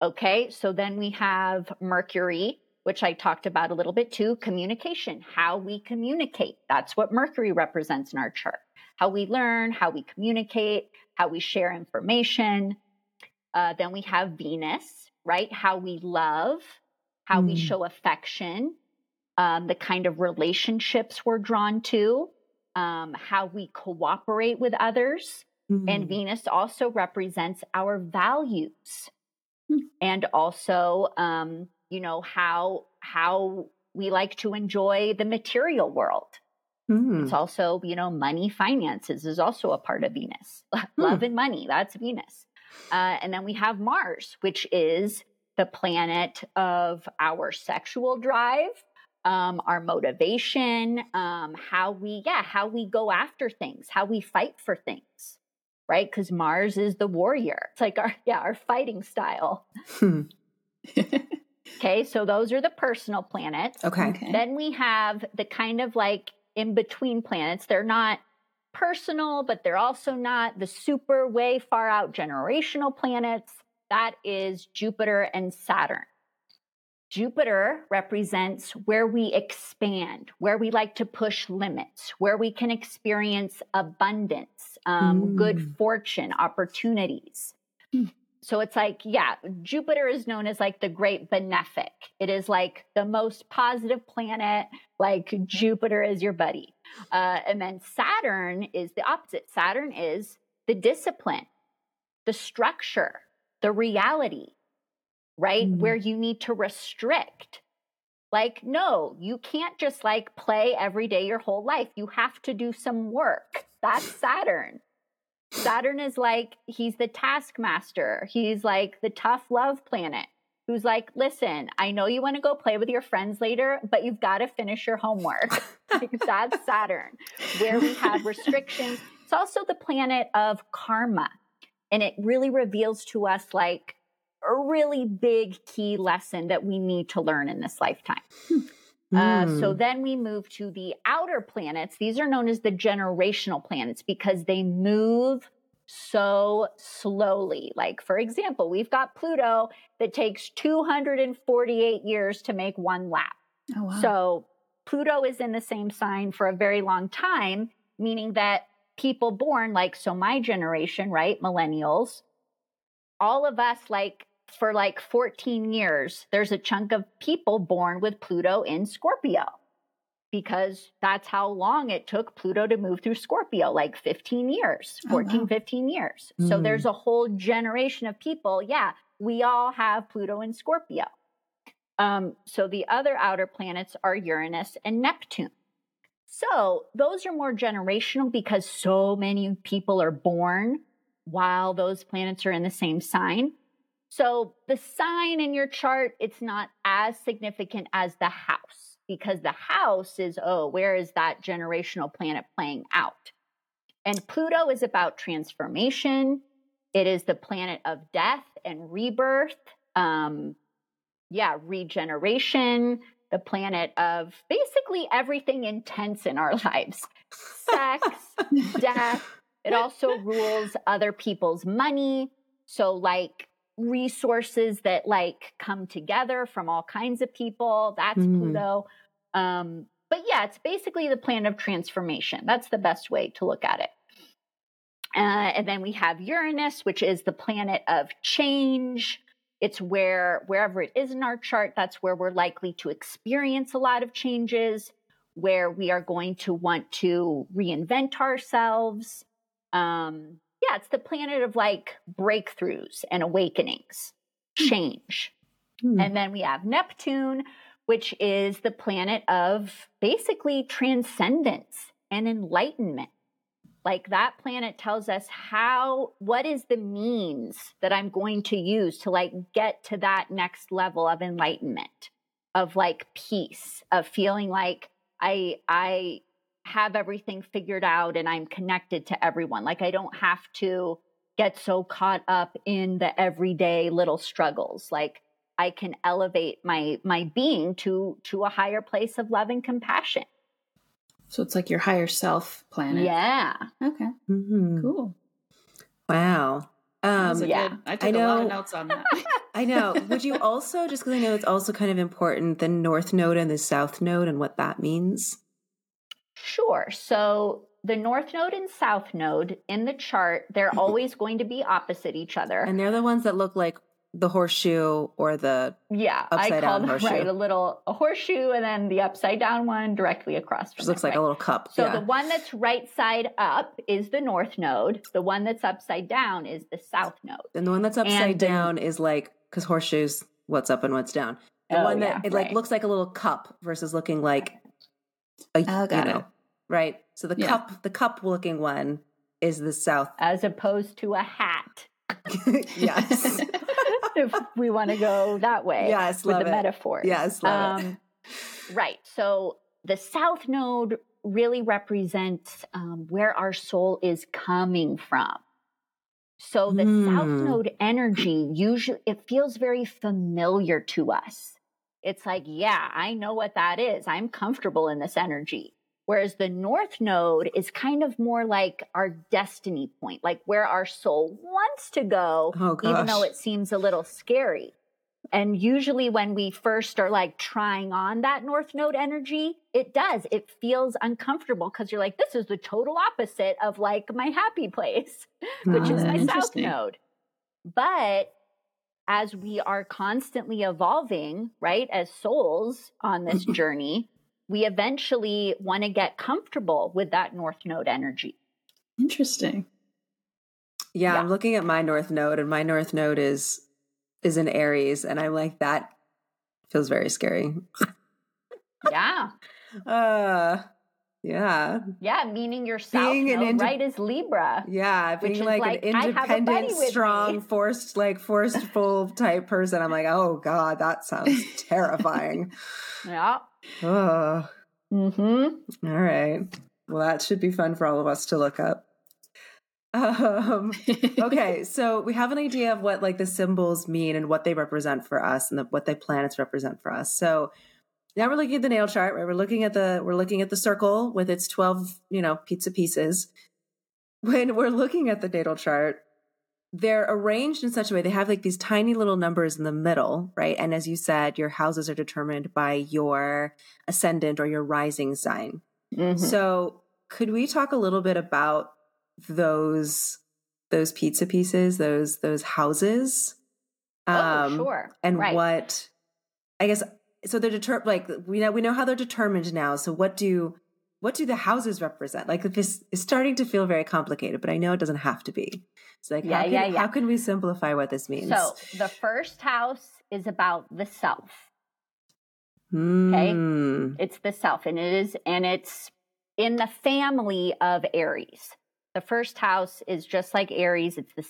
S3: Okay, so then we have Mercury, which I talked about a little bit too communication, how we communicate. That's what Mercury represents in our chart. How we learn, how we communicate, how we share information. Uh, then we have Venus, right? How we love, how mm. we show affection, um, the kind of relationships we're drawn to, um, how we cooperate with others. Mm-hmm. And Venus also represents our values mm-hmm. and also, um, you know, how, how we like to enjoy the material world. Mm-hmm. It's also, you know, money, finances is also a part of Venus. (laughs) Love hmm. and money, that's Venus. Uh, and then we have Mars, which is the planet of our sexual drive, um, our motivation, um, how we, yeah, how we go after things, how we fight for things, right? Because Mars is the warrior. It's like our, yeah, our fighting style. Hmm. (laughs) okay, so those are the personal planets.
S1: Okay. okay.
S3: Then we have the kind of like in between planets. They're not personal, but they're also not the super way far out generational planets. That is Jupiter and Saturn. Jupiter represents where we expand, where we like to push limits, where we can experience abundance, um, mm. good fortune, opportunities. Mm. So it's like, yeah, Jupiter is known as like the great benefic. It is like the most positive planet, like Jupiter is your buddy. Uh, and then Saturn is the opposite. Saturn is the discipline, the structure, the reality right? Mm-hmm. Where you need to restrict. Like, no, you can't just like play every day your whole life. You have to do some work. That's Saturn. Saturn is like, he's the taskmaster. He's like the tough love planet who's like, listen, I know you want to go play with your friends later, but you've got to finish your homework. (laughs) that's Saturn, where we have restrictions. It's also the planet of karma. And it really reveals to us, like, a really big key lesson that we need to learn in this lifetime. Hmm. Mm. Uh, so hmm. then we move to the outer planets. These are known as the generational planets because they move so slowly. Like, for example, we've got Pluto that takes 248 years to make one lap. Oh, wow. So Pluto is in the same sign for a very long time, meaning that people born like, so my generation, right, millennials, all of us like for like 14 years, there's a chunk of people born with Pluto in Scorpio because that's how long it took Pluto to move through Scorpio, like 15 years, 14, oh, wow. 15 years. Mm. So there's a whole generation of people. Yeah, we all have Pluto in Scorpio. Um, so the other outer planets are Uranus and Neptune. So those are more generational because so many people are born while those planets are in the same sign. So the sign in your chart, it's not as significant as the house because the house is, oh, where is that generational planet playing out? And Pluto is about transformation. It is the planet of death and rebirth. Um, yeah, regeneration, the planet of basically everything intense in our (laughs) lives sex, (laughs) death. It also rules other people's money. So, like resources that like come together from all kinds of people. That's mm. Pluto. Um, but yeah, it's basically the plan of transformation. That's the best way to look at it. Uh, and then we have Uranus, which is the planet of change. It's where, wherever it is in our chart, that's where we're likely to experience a lot of changes, where we are going to want to reinvent ourselves. Um, yeah, it's the planet of like breakthroughs and awakenings, change. Hmm. And then we have Neptune, which is the planet of basically transcendence and enlightenment. Like that planet tells us how, what is the means that I'm going to use to like get to that next level of enlightenment, of like peace, of feeling like I, I have everything figured out and I'm connected to everyone. Like I don't have to get so caught up in the everyday little struggles. Like I can elevate my my being to to a higher place of love and compassion.
S2: So it's like your higher self planet.
S3: Yeah.
S2: Okay. Mm-hmm. Cool.
S1: Wow.
S2: Um, yeah, good, I took I know, a lot of notes on (laughs) that.
S1: I know. (laughs) Would you also, just because I know it's also kind of important, the North Node and the South Node and what that means?
S3: Sure. So the North Node and South Node in the chart, they're mm-hmm. always going to be opposite each other.
S1: And they're the ones that look like the horseshoe or the
S3: yeah
S1: upside
S3: I call
S1: down (laughs) horseshoe.
S3: right a little a horseshoe and then the upside down one directly across from
S1: Which looks like
S3: right?
S1: a little cup.
S3: So
S1: yeah.
S3: the one that's right side up is the north node. The one that's upside down is the south node.
S1: And the one that's upside down is like because horseshoes, what's up and what's down. The
S3: oh,
S1: one that
S3: yeah,
S1: it
S3: right.
S1: like looks like a little cup versus looking like a
S2: oh,
S1: you know
S2: it.
S1: Right. So the
S2: Yeah.
S1: cup, the cup looking one is the south. (laughs)
S3: as opposed to a hat.
S1: yes. (laughs)
S3: if we want to go that way
S1: Yes,
S3: with the
S1: it.
S3: metaphor.
S1: Yes, love it.
S3: Um, right. So the south node really represents um, where our soul is coming from. So the south
S1: Hmm.
S3: node energy usually it feels very familiar to us. It's like, yeah, I know what that is. I'm comfortable in this energy. Whereas the north node is kind of more like our destiny point, like where our soul wants to go,
S1: Oh,
S3: even though it seems a little scary. And usually, when we first are like trying on that North Node energy, it does. It feels uncomfortable because you're like, this is the total opposite of like my happy place, (laughs) which is
S2: Ah,
S3: my South. Node. But as we are constantly evolving, right, as souls on this (laughs) journey, we eventually want to get comfortable with that North Node energy.
S2: Interesting.
S1: Yeah,
S3: Yeah.
S1: I'm looking at my north node, and my north node is is in Aries, and I'm like that feels very scary.
S3: Yeah. (laughs)
S1: Uh, yeah,
S3: Yeah. Meaning your South
S1: Being an
S3: Node,
S1: inde-
S3: right, is Libra.
S1: yeah.
S3: Which
S1: Being
S3: is
S1: like,
S3: like,
S1: an
S3: I have a buddy
S1: independent,
S3: with me.
S1: strong, (laughs) forced, like forceful type person. I'm like, oh god, that sounds (laughs) terrifying.
S3: Yeah.
S1: Oh,
S3: Mm-hmm.
S1: all right. Well, that should be fun for all of us to look up. Um, okay, (laughs) so we have an idea of what like the symbols mean and what they represent for us and the, what the planets represent for us. So now we're looking at the natal chart, right? We're looking at the we're looking at the circle with its 12, you know, pizza pieces. When we're looking at the natal chart, they're arranged in such a way they have like these tiny little numbers in the middle, right? And as you said, your houses are determined by your ascendant or your rising sign.
S3: Mhm.
S1: So, could we talk a little bit about those those pizza pieces, those those houses?
S3: oh, sure.
S1: Um, And
S3: right.
S1: what I guess so they're determined. like we know we know how they're determined now. So what do what do the houses represent? Like this is starting to feel very complicated, but I know it doesn't have to be. So like
S3: Yeah,
S1: how, can,
S3: yeah, yeah.
S1: how can we simplify what this means?
S3: So the first house is about the self.
S1: Okay, hmm.
S3: It's the self, and it is, and it's in the family of Aries. The first house is just like Aries. It's the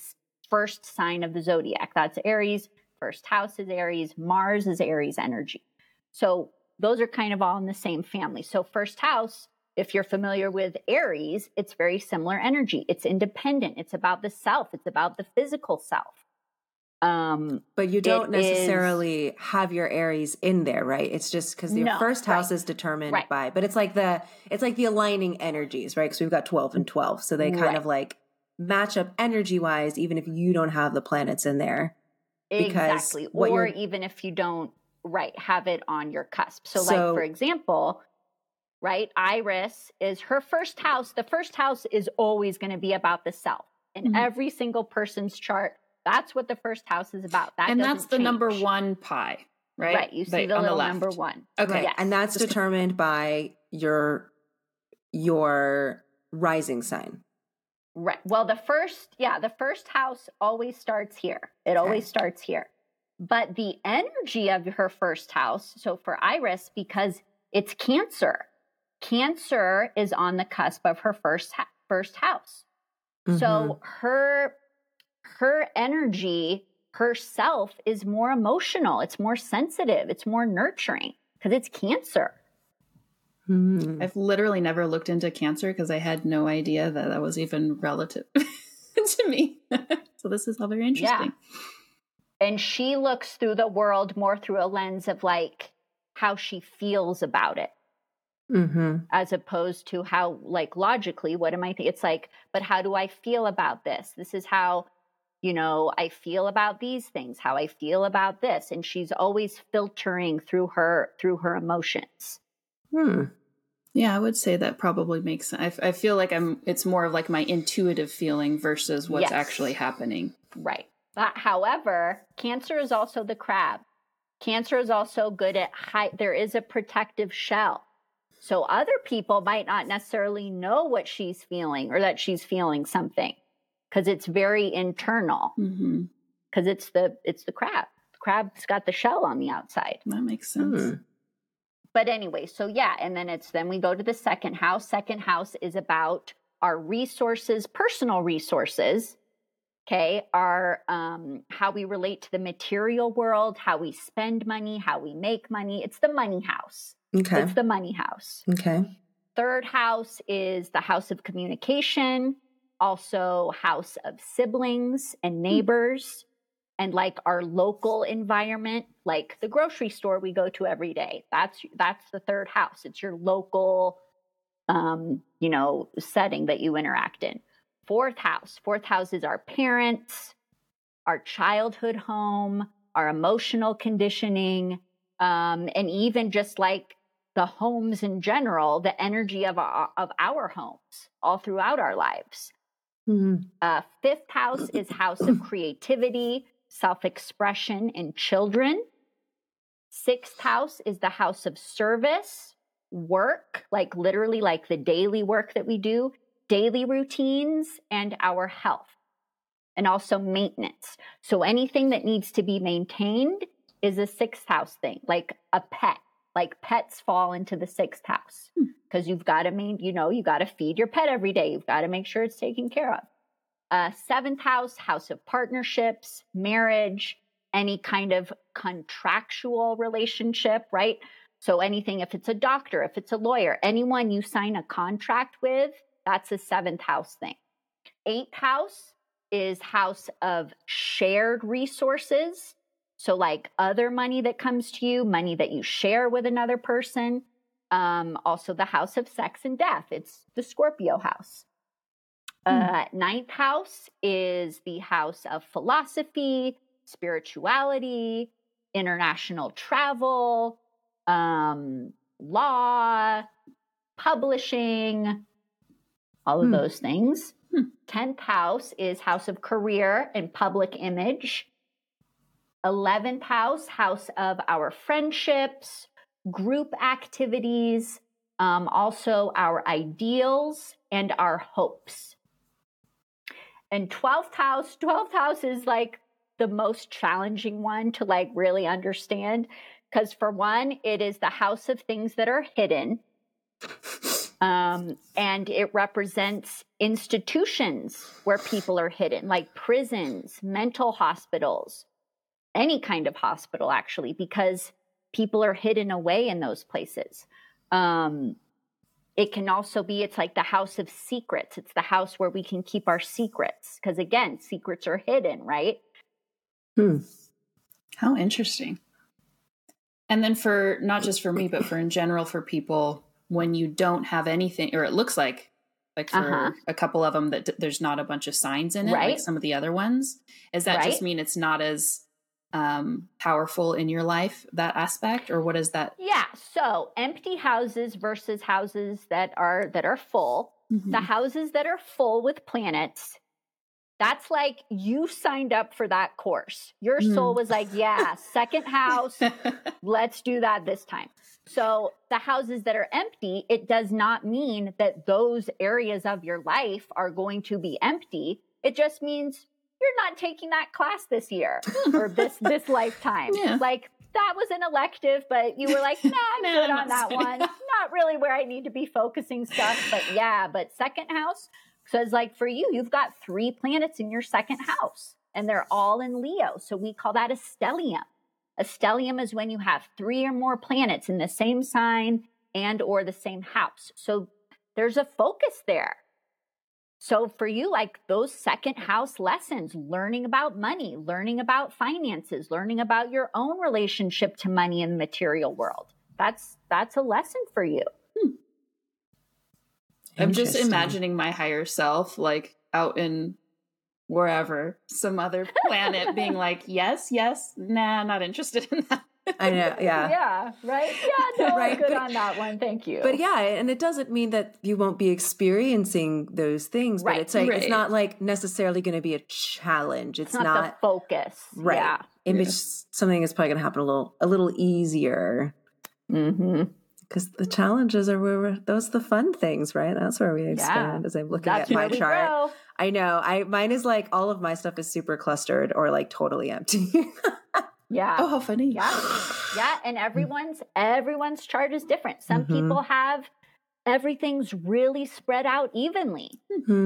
S3: first sign of the zodiac. That's Aries. First house is Aries. Mars is Aries energy. So those are kind of all in the same family. So first house, if you're familiar with Aries, it's very similar energy. It's independent. It's about the self. It's about the physical self. Um,
S1: But you don't
S3: It is-
S1: necessarily have your Aries in there, right? It's just because your
S3: No,
S1: first house
S3: right.
S1: is determined
S3: Right.
S1: by, but it's like the it's like the aligning energies, right? Because we've got twelve and twelve, so they kind
S3: Right.
S1: of like match up energy wise, even if you don't have the planets in there. Because
S3: exactly.
S1: what
S3: Or even if you don't, right, have it on your cusp. So,
S1: So-
S3: like, for example, right, Iris is her first house. The first house is always going to be about the self in
S2: Mhm.
S3: every single person's chart. That's what the first house is about. That
S2: and that's
S3: doesn't
S2: the number one pie, right?
S3: Right. You see
S2: Right,
S3: the little
S2: left.
S3: number one.
S2: Okay.
S1: Right.
S3: Yes.
S1: And that's determined by your your rising sign.
S3: Right. Well, the first, yeah, the first house always starts here. It okay. always starts here. But the energy of her first house, so for Iris, because it's Cancer, Cancer is on the cusp of her first ha- first house. Mm-hmm. So her her energy herself is more emotional, it's more sensitive, it's more nurturing because it's Cancer.
S2: Hmm. I've literally never looked into cancer because I had no idea that that was even relative (laughs) to me. (laughs) so this is all very interesting.
S3: Yeah. And she looks through the world more through a lens of like how she feels about it. Mm-hmm. As opposed to how, like, logically, what am I thinking? It's like, but how do I feel about this? This is how, you know, I feel about these things, how I feel about this. And she's always filtering through her, through her emotions.
S2: Hmm. Yeah, I would say that probably makes sense. I, I feel like I'm. It's more of like my intuitive feeling versus what's yes. actually happening.
S3: Right. But however, Cancer is also the crab. Cancer is also good at high. There is a protective shell. So other people might not necessarily know what she's feeling or that she's feeling something because it's very internal. Because mm-hmm. it's the it's the crab. The crab's got the shell on the outside.
S2: That makes sense. Mm
S3: but anyway, so yeah, and then it's then we go to the second house. Second house is about our resources, personal resources. Okay, our um, how we relate to the material world, how we spend money, how we make money. It's the money house. Okay, it's the money house.
S1: Okay.
S3: Third house is the house of communication, also house of siblings and hmm. neighbors and like our local environment like the grocery store we go to every day that's that's the third house it's your local um you know setting that you interact in fourth house fourth house is our parents our childhood home our emotional conditioning um and even just like the homes in general the energy of our, of our homes all throughout our lives mm-hmm. uh, fifth house is house of creativity self expression and children. Sixth house is the house of service, work, like literally like the daily work that we do, daily routines, and our health, and also maintenance. So anything that needs to be maintained is a sixth house thing, like a pet. Like pets fall into the sixth house because hmm. you've got to mean you know, you got to feed your pet every day. You've got to make sure it's taken care of. Uh, seventh house, house of partnerships, marriage, any kind of contractual relationship, right? So anything, if it's a doctor, if it's a lawyer, anyone you sign a contract with, that's a seventh house thing. Eighth house is house of shared resources. So, like other money that comes to you, money that you share with another person. Um, also, the house of sex and death. It's the Scorpio house. Hmm. Uh, ninth house is the house of philosophy, spirituality, international travel, um, law, publishing, all of hmm. those things. Hmm. Tenth house is house of career and public image. Eleventh house, house of our friendships, group activities, um, also our ideals and our hopes. And 12th house, (laughs) 12th house is like the most challenging one to like really understand. Because for one, it is the house of things that are hidden. Um, and it represents institutions where people are hidden, like prisons, mental hospitals, any kind of hospital, actually, because people are hidden away in those places. Um, it can also be it's like the house of secrets it's the house where we can keep our secrets because again secrets are hidden right
S2: hmm how interesting and then for not just for me but for in general for people when you don't have anything or it looks like like for uh-huh. a couple of them that d- there's not a bunch of signs in it right. like some of the other ones does that right. just mean it's not as um, powerful in your life, that aspect, or what is that?
S3: Yeah. So empty houses versus houses that are that are full. Mm-hmm. The houses that are full with planets That's like you signed up for that course. Your soul
S2: Mm.
S3: was like, yeah, second house, (laughs) let's do that this time. So the houses that are empty, it does not mean that those areas of your life are going to be empty. It just means you're not taking that class this year (laughs) or this this lifetime.
S2: Yeah.
S3: Like that was an elective, but you were like, (laughs) nah, I'm
S2: Nah,
S3: good
S2: I'm
S3: on that one. (laughs) Not really where I need to be focusing stuff, but yeah, but second house because like for you, you've got three planets in your second house and they're all in Leo. So we call that a stellium. A stellium is when you have three or more planets in the same sign and or the same house. So there's a focus there. So for you, like those second house lessons, learning about money, learning about finances, learning about your own relationship to money in the material world. That's that's a lesson for you. Hmm.
S2: I'm just imagining my higher self like out in wherever, some other planet, being like, yes, yes, nah, not interested in that.
S1: I know, (laughs) yeah.
S3: Yeah, right? Yeah, (laughs) no,
S1: Right,
S3: good
S1: but-
S3: on that one. Thank you.
S1: But yeah, and it doesn't mean that you won't be experiencing those things, but
S3: Right.
S1: it's like it's not like necessarily going to be a challenge. It's,
S3: it's not, the focus.
S1: right.
S3: Yeah.
S1: It
S2: Yeah.
S1: something is probably going to happen a little a little easier
S3: Mm-hmm.
S1: because the challenges are where we're, those are the fun things, right? That's where we expand. As I'm looking
S3: That's
S1: at my chart,
S3: grow.
S1: I know I mine is like all of my stuff is super clustered or like totally empty. (laughs)
S3: Yeah.
S2: Oh, how funny.
S3: Yeah. Yeah. And everyone's everyone's chart is different. Some
S1: Mhm.
S3: people have everything's really spread out evenly.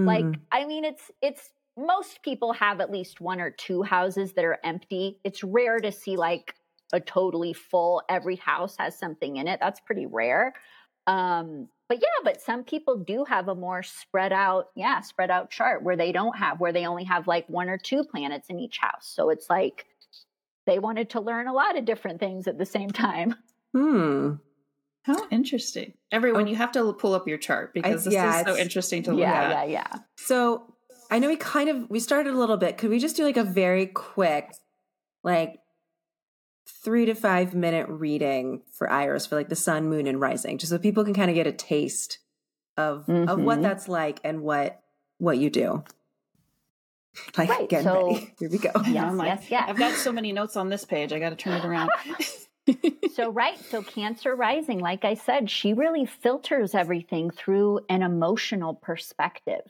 S3: Like,
S1: Hmm.
S3: I mean, it's it's most people have at least one or two houses that are empty. It's rare to see like a totally full every house has something in it. That's pretty rare. Um, but yeah, but some people do have a more spread out, yeah, spread out chart where they don't have where they only have like one or two planets in each house. So it's like they wanted to learn a lot of different things at the same time. (laughs)
S1: hmm.
S2: How interesting. Everyone, you have to pull up your chart because this
S1: yeah,
S2: is so interesting to look
S3: Yeah,
S2: at.
S3: yeah, yeah. yeah.
S1: So I know we kind of we started a little bit. Could we just do like a very quick, like three to five minute reading for Iris for like the sun, moon, and rising, just so people can kind of get a taste of of what
S3: Mhm.
S1: that's like and what what you do. Like
S3: Right,
S1: getting
S3: so-
S1: ready. (laughs) Here we go.
S2: Yeah,
S3: Yes,
S2: I'm like,
S3: yes, yes.
S2: I've got so many notes on this page. I got to turn it around. (laughs) (laughs)
S3: so right so cancer rising like i said she really filters everything through an emotional perspective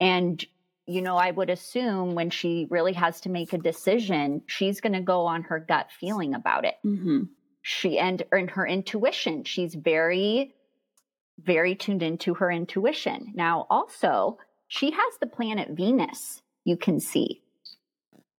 S3: and you know i would assume when she really has to make a decision she's going to go on her gut feeling about it
S2: hmm
S3: she and in her intuition she's very very tuned into her intuition now also she has the planet venus you can see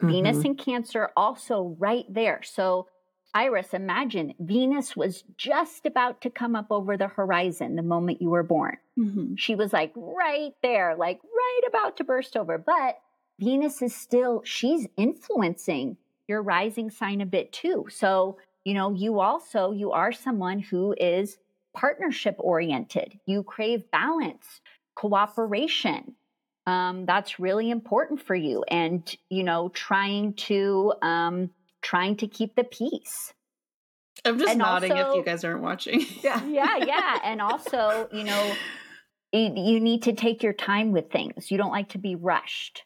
S3: Venus
S1: Mhm.
S3: and Cancer also right there. So, Iris, imagine Venus was just about to come up over the horizon the moment you were born.
S2: hmm
S3: She was like right there, like right about to burst over. But Venus is still, she's influencing your rising sign a bit too. So, you know, you also, you are someone who is partnership oriented. You crave balance, cooperation. Um, that's really important for you. And, you know, trying to, um, trying to keep the peace.
S2: I'm just
S3: And
S2: nodding if you guys aren't watching. (laughs)
S1: Yeah.
S3: yeah, yeah. And also, you know, you, you need to take your time with things. You don't like to be rushed.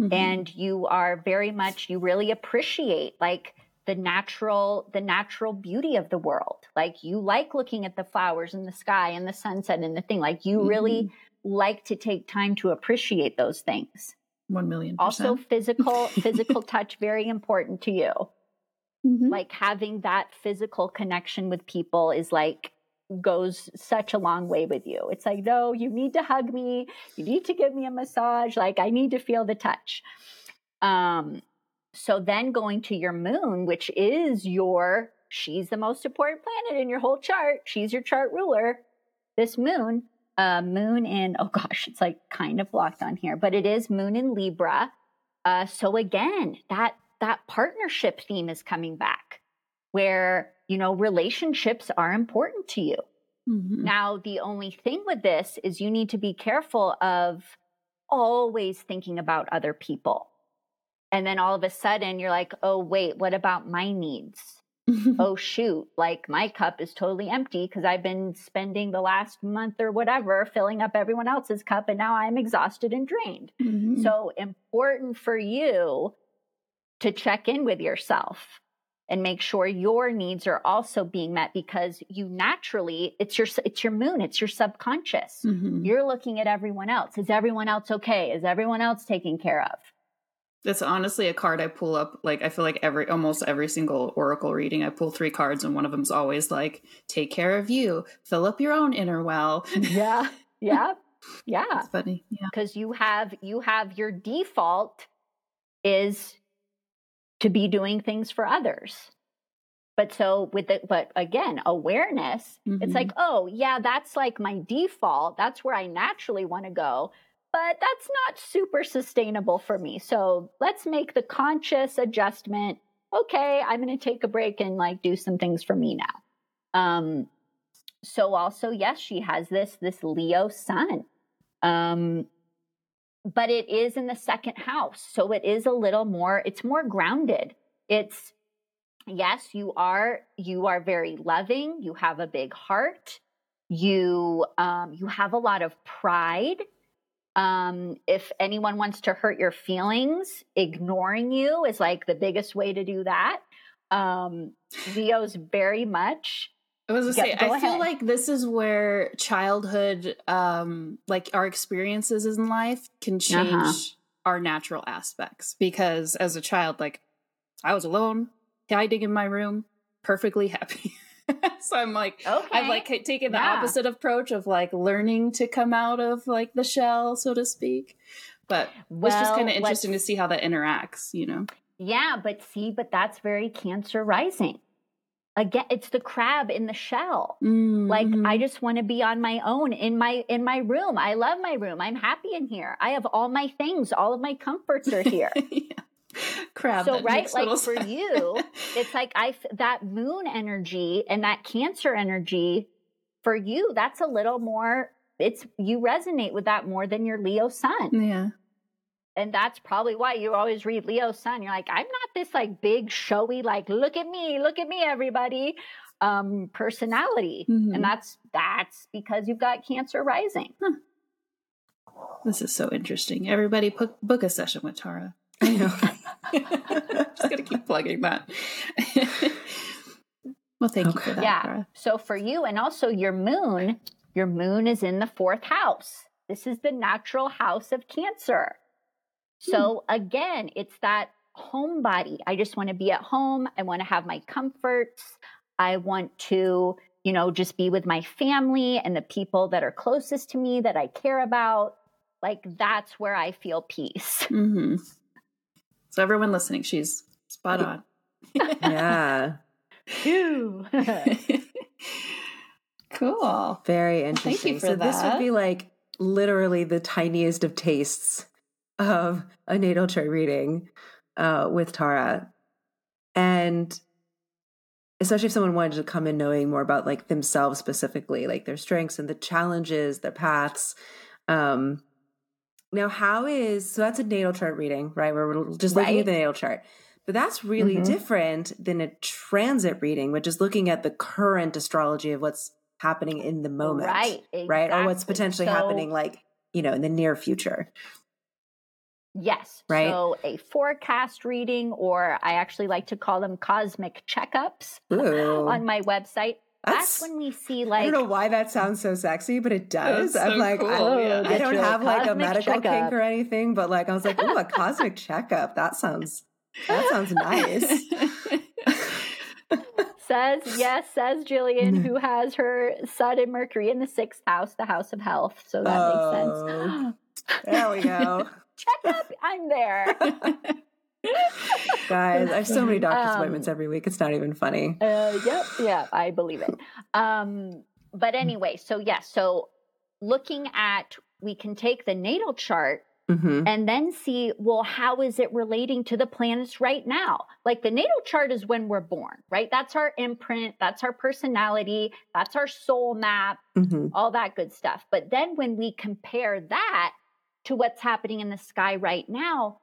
S2: Mhm.
S3: And you are very much, you really appreciate like the natural, the natural beauty of the world. Like you like looking at the flowers and the sky and the sunset and the thing. Like you really like to take time to appreciate those things.
S2: one million.
S3: Also physical, (laughs) physical touch, very important to you
S2: Mhm.
S3: like having that physical connection with people is like goes such a long way with you. It's like, no, you need to hug me. You need to give me a massage. Like I need to feel the touch. Um, so then going to your moon, which is your, she's the most important planet in your whole chart. She's your chart ruler. This moon, uh, moon in, oh gosh, it's like kind of locked on here, but it is moon in Libra. Uh, so again, that that partnership theme is coming back where you know relationships are important to you
S2: Mhm.
S3: now the only thing with this is you need to be careful of always thinking about other people and then all of a sudden you're like oh wait what about my needs (laughs) oh shoot, like my cup is totally empty because I've been spending the last month or whatever filling up everyone else's cup and now I'm exhausted and drained.
S2: Mhm.
S3: So important for you to check in with yourself and make sure your needs are also being met because you naturally it's your it's your moon, it's your subconscious.
S2: Mhm.
S3: You're looking at everyone else. Is everyone else okay? Is everyone else taken care of?
S2: That's honestly a card I pull up. Like I feel like every almost every single oracle reading, I pull three cards, and one of them's always like, "Take care of you, fill up your own inner well."
S3: Yeah. (laughs) Yeah. Yeah.
S2: That's funny. Yeah.
S3: because you have you have your default is to be doing things for others but so with it but again awareness it's
S2: Mhm.
S3: like oh yeah that's like my default that's where i naturally want to go but that's not super sustainable for me. So let's make the conscious adjustment. Okay i'm going to take a break and like do some things for me now. Um so also yes she has this this leo sun. Um but it is in the second house so it is a little more it's more grounded. It's yes you are you are very loving you have a big heart you um you have a lot of pride um if anyone wants to hurt your feelings ignoring you is like the biggest way to do that um leo's very much
S2: I was gonna say,
S3: go
S2: I feel like this is where childhood, um, like our experiences in life, can change
S3: Uh-huh.
S2: our natural aspects. Because as a child, like I was alone, hiding in my room, perfectly happy. (laughs) (laughs) so I'm like,
S3: okay
S2: I've like taken the
S3: Yeah.
S2: opposite approach of like learning to come out of like the shell, so to speak. But it's just kind of interesting to see how that interacts, you know?
S3: Yeah, but see, but that's very cancer rising. Again, it's the crab in the shell. Like
S2: Mhm.
S3: I just want to be on my own in my in my room. I love my room. I'm happy in here. I have all my things. All of my comforts are here. (laughs)
S2: yeah. Crab.
S3: so right, like for
S2: sense.
S3: you, it's like I that moon energy and that cancer energy for you. That's a little more. It's you resonate with that more than your Leo sun.
S2: yeah.
S3: and that's probably why you always read Leo Sun. You're like, I'm not this like big showy, like look at me, look at me, everybody, um, personality,
S2: Mhm.
S3: and that's that's because you've got Cancer rising.
S2: This is so interesting. Everybody, book, book a session with Tara.
S1: I know. (laughs)
S2: Just gonna keep plugging that. (laughs) well, thank you for that.
S3: yeah.
S2: Tara.
S3: So for you, and also your moon, your moon is in the fourth house. This is the natural house of Cancer. So again, it's that homebody. I just want to be at home. I want to have my comforts. I want to, you know, just be with my family and the people that are closest to me that I care about. Like that's where I feel peace.
S2: hmm So everyone listening, she's spot on.
S1: yeah. (laughs)
S2: cool.
S1: Very
S2: Thank you
S1: interesting.
S2: for
S1: so this would be like literally the tiniest of tastes of a natal chart reading uh, with Tara. And especially if someone wanted to come in knowing more about like themselves specifically, like their strengths and the challenges, their paths. Um now how is so that's a natal chart reading, right? Where we're just looking
S3: Right.
S1: at the natal chart. But that's really
S3: Mhm.
S1: different than a transit reading, which is looking at the current astrology of what's happening in the moment.
S3: Right.
S1: Right. Or what's potentially
S3: So-
S1: happening like, you know, in the near future.
S3: Yes.
S1: Right?
S3: So a forecast reading, or I actually like to call them cosmic checkups
S1: Ooh. (laughs)
S3: on my website. That's,
S1: That's-
S3: when we see like I
S1: don't know why that sounds so sexy, but it does.
S2: That's
S1: I'm
S2: so
S1: like,
S2: cool,
S1: I,
S2: yeah.
S1: I don't have like a medical
S3: checkup.
S1: kink or anything, but like I was like, oh, a cosmic (laughs) checkup. That sounds that sounds nice. (laughs)
S3: says yes, says Jillian, who (laughs) has her Sun and Mercury in the sixth house, the house of health. So that
S1: Oh.
S3: makes sense. Oh. (gasps)
S1: There we go.
S3: Checkup, I'm there.
S1: Guys, I have so many doctor's
S3: Um,
S1: appointments every week. It's not even funny.
S3: Uh, yep, yeah, I believe it. Um, but anyway, so yes, so looking at we can take the natal chart
S1: hmm
S3: and then see well how is it relating to the planets right now like the natal chart is when we're born right that's our imprint that's our personality that's our soul map
S1: hmm
S3: all that good stuff but then when we compare that to what's happening in the sky right now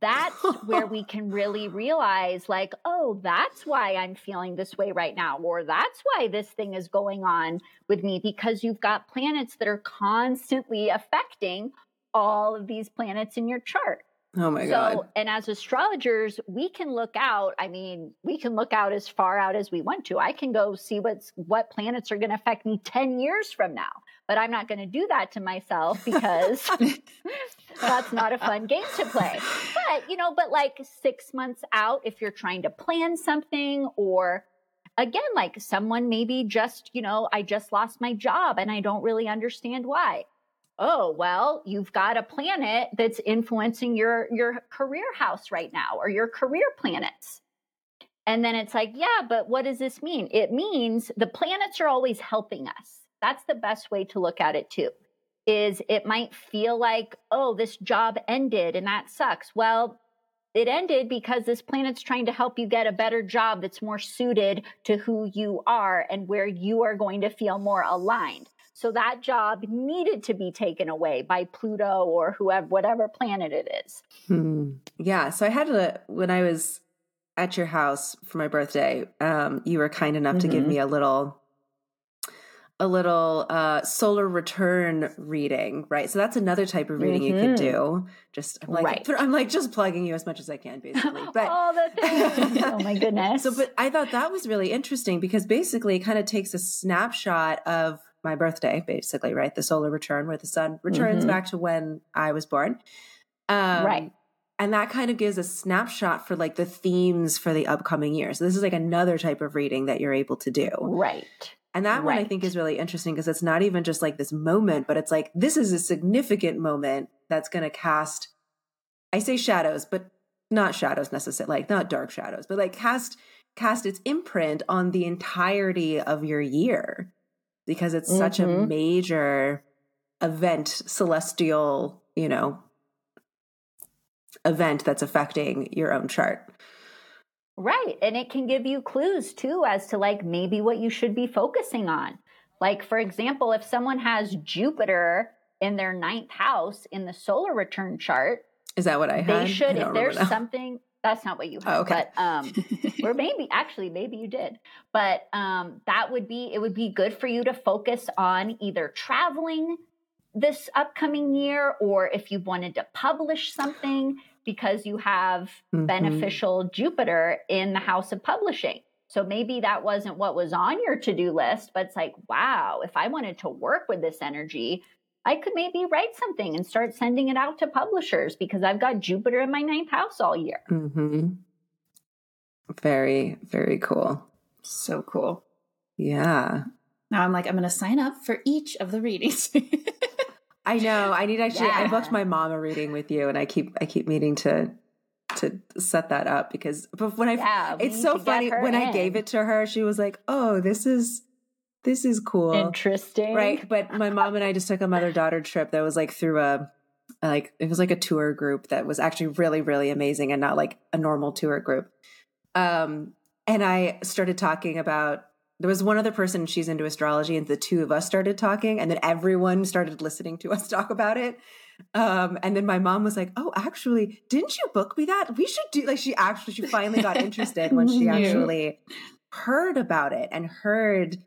S3: that's where we (laughs) can really realize like oh that's why i'm feeling this way right now or that's why this thing is going on with me because you've got planets that are constantly affecting all of these planets in your chart
S1: Oh my
S3: so,
S1: god.
S3: and as astrologers, we can look out. I mean, we can look out as far out as we want to. I can go see what's what planets are going to affect me 10 years from now. But I'm not going to do that to myself because (laughs) (laughs) that's not a fun game to play. But, you know, but like 6 months out if you're trying to plan something or again like someone maybe just, you know, I just lost my job and I don't really understand why oh well you've got a planet that's influencing your your career house right now or your career planets. And then it's like yeah but what does this mean? It means the planets are always helping us. That's the best way to look at it too is it might feel like oh this job ended and that sucks. Well it ended because this planet's trying to help you get a better job that's more suited to who you are and where you are going to feel more aligned so that job needed to be taken away by Pluto or whoever, whatever planet it is.
S1: Hmm. Yeah. So I had to, when I was at your house for my birthday, um, you were kind enough mm-hmm. to give mm-hmm. me a little, a little uh, solar return reading, right? So that's another type of reading mm-hmm. you could do. Just I'm like, right. (laughs) I'm like just plugging you as much as I can, basically. (laughs) But
S3: oh, the (laughs) oh my goodness.
S1: So, but I thought that was really interesting because basically, it kind of takes a snapshot of my birthday, basically, right? The solar return, where the sun returns mm-hmm. back to when I was born.
S3: Um, right.
S1: And that kind of gives a snapshot for like the themes for the upcoming year. So this is like another type of reading that you're able to do.
S3: Right.
S1: And that right. one I think is really interesting because it's not even just like this moment, but it's like this is a significant moment that's going to cast, I say shadows, but not shadows necessarily, like not dark shadows, but like cast cast its imprint on the entirety of your year because it's mm-hmm. such a mm-hmm. major event, celestial, you know, event that's affecting your own chart.
S3: Right. And it can give you clues too as to like maybe what you should be focusing on. Like, for example, if someone has Jupiter in their ninth house in the solar return chart,
S1: is that what I
S3: had? They should, if there's something, that's not what you had. Oh, okay. But um or (laughs) maybe actually maybe you did. But um that would be it would be good for you to focus on either traveling this upcoming year or if you wanted to publish something because you have mm-hmm. beneficial Jupiter in the house of publishing. So maybe that wasn't what was on your to-do list, but it's like, wow, if I wanted to work with this energy, I could maybe write something and start sending it out to publishers because I've got Jupiter in my ninth house all year.
S1: Mm-hmm. Very, very cool.
S2: So cool.
S1: Yeah.
S2: Now I'm like, I'm going to sign up for each of the readings. (laughs)
S1: I know. I need actually. Yeah. I booked my mom a reading with you, and I keep I keep meaning to to set that up because but when I yeah, it's so funny when in. I gave it to her, she was like, "Oh, this is this is cool.
S3: Interesting.
S1: Right. But my mom and I just took a mother daughter trip that was like through a, like, it was like a tour group that was actually really, really amazing and not like a normal tour group. Um, and I started talking about, there was one other person, she's into astrology, and the two of us started talking, and then everyone started listening to us (laughs) talk about it. Um, and then my mom was like, "Oh, actually, didn't you book me that? We should do." Like, she actually, she finally got (laughs) interested when she actually heard about it and heard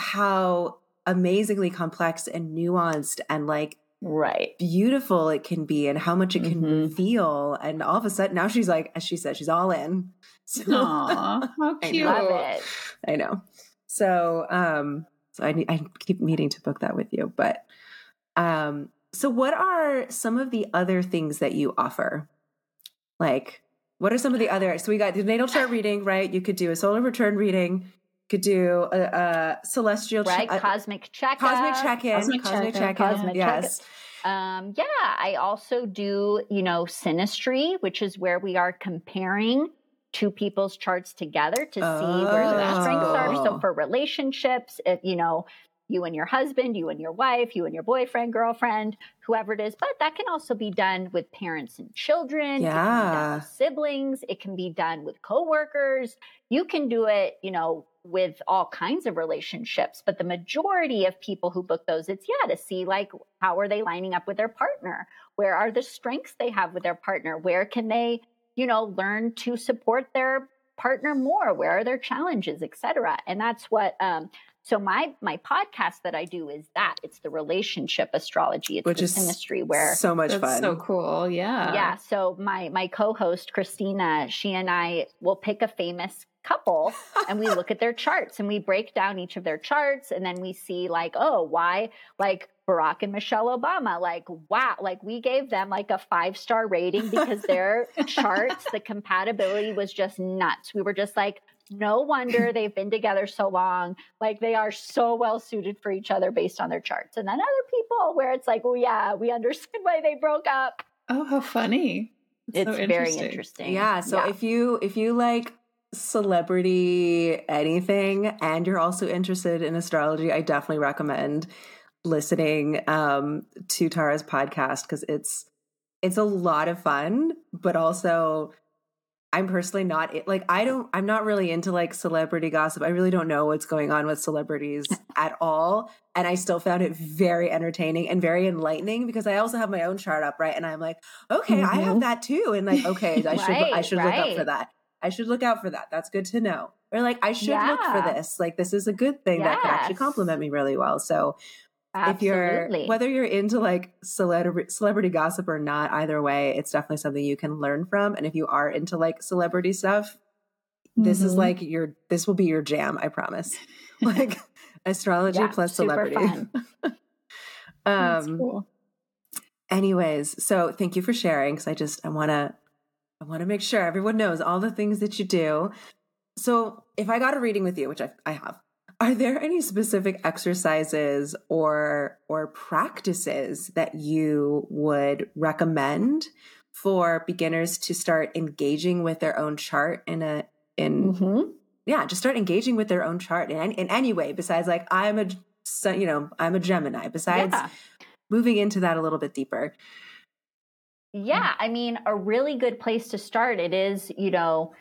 S1: how amazingly complex and nuanced and like
S3: right.
S1: beautiful it can be and how much it can mm-hmm. feel. And all of a sudden now she's like as she said she's all in. (laughs)
S2: So Aww, how cute (laughs) I know.
S1: I know. So um so I, I keep needing to book that with you but um so what are some of the other things that you offer? Like what are some of the other so we got the natal chart reading right? You could do a solar return reading could do a, a celestial
S3: right che- cosmic check
S1: cosmic check-in cosmic, cosmic check-in, cosmic yes
S3: um, yeah i also do you know synastry which is where we are comparing two people's charts together to oh. see where their strengths are so oh. for relationships if you know you and your husband, you and your wife, you and your boyfriend, girlfriend, whoever it is. But that can also be done with parents and children.
S1: Yeah.
S3: siblings. It can be done with coworkers. You can do it, you know, with all kinds of relationships, but the majority of people who book those, it's yeah, to see like how are they lining up with their partner? Where are the strengths they have with their partner? Where can they, you know, learn to support their partner more? Where are their challenges, etc. And that's what um so my my podcast that I do is that it's the relationship astrology. It's
S1: Which
S3: the
S1: is
S3: synastry where
S1: so much
S2: That's
S1: fun.
S2: so cool. Yeah.
S3: yeah. So my my co-host Christina, she and I will pick a famous couple (laughs) and we look at their charts and we break down each of their charts and then we see like, oh, why like Barack and Michelle Obama, like wow, like we gave them like a five star rating because their (laughs) charts, the compatibility was just nuts. We were just like, no wonder (laughs) they've been together so long. Like they are so well suited for each other based on their charts. And then other people where it's like, oh yeah, we understand why they broke up.
S2: Oh, how funny. That's
S3: It's
S2: so
S3: very interesting.
S1: Yeah. So if you if you like celebrity anything and you're also interested in astrology, I definitely recommend listening um to Tara's podcast because it's it's a lot of fun, but also I'm personally not like I don't I'm not really into like celebrity gossip. I really don't know what's going on with celebrities (laughs) at all, and I still found it very entertaining and very enlightening because I also have my own chart up, right? And I'm like, okay, I have
S2: Mhm.
S1: that too, and like, okay, (laughs) I should I
S3: Mm-hmm. Right,
S1: should look up for that. I should look out for that. That's good to know. Or like I should look for this. Like this is a good thing that could actually
S3: Yes.
S1: complement me really well. So if you're whether you're into like celebrity celebrity gossip or not either way it's definitely something you can learn from and if you are into like celebrity stuff this is
S2: Mhm.
S1: like your this will be your jam i promise (laughs) like astrology
S3: Yeah,
S1: plus celebrity (laughs) um
S2: cool.
S1: anyways so thank you for sharing because i just i want to i want to make sure everyone knows all the things that you do so if i got a reading with you which i, I have are there any specific exercises or or practices that you would recommend for beginners to start engaging with their own chart in a in
S2: Mhm.
S1: yeah just start engaging with their own chart in, any- in any way besides like i'm a you know i'm a gemini besides
S3: Yeah.
S1: moving into that a little bit deeper
S3: Yeah, I mean, a really good place to start. It is, you know,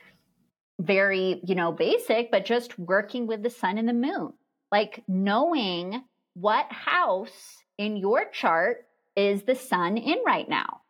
S3: very, you know, basic, but just working with the sun and the moon. Like knowing what house in your chart is the sun in right now.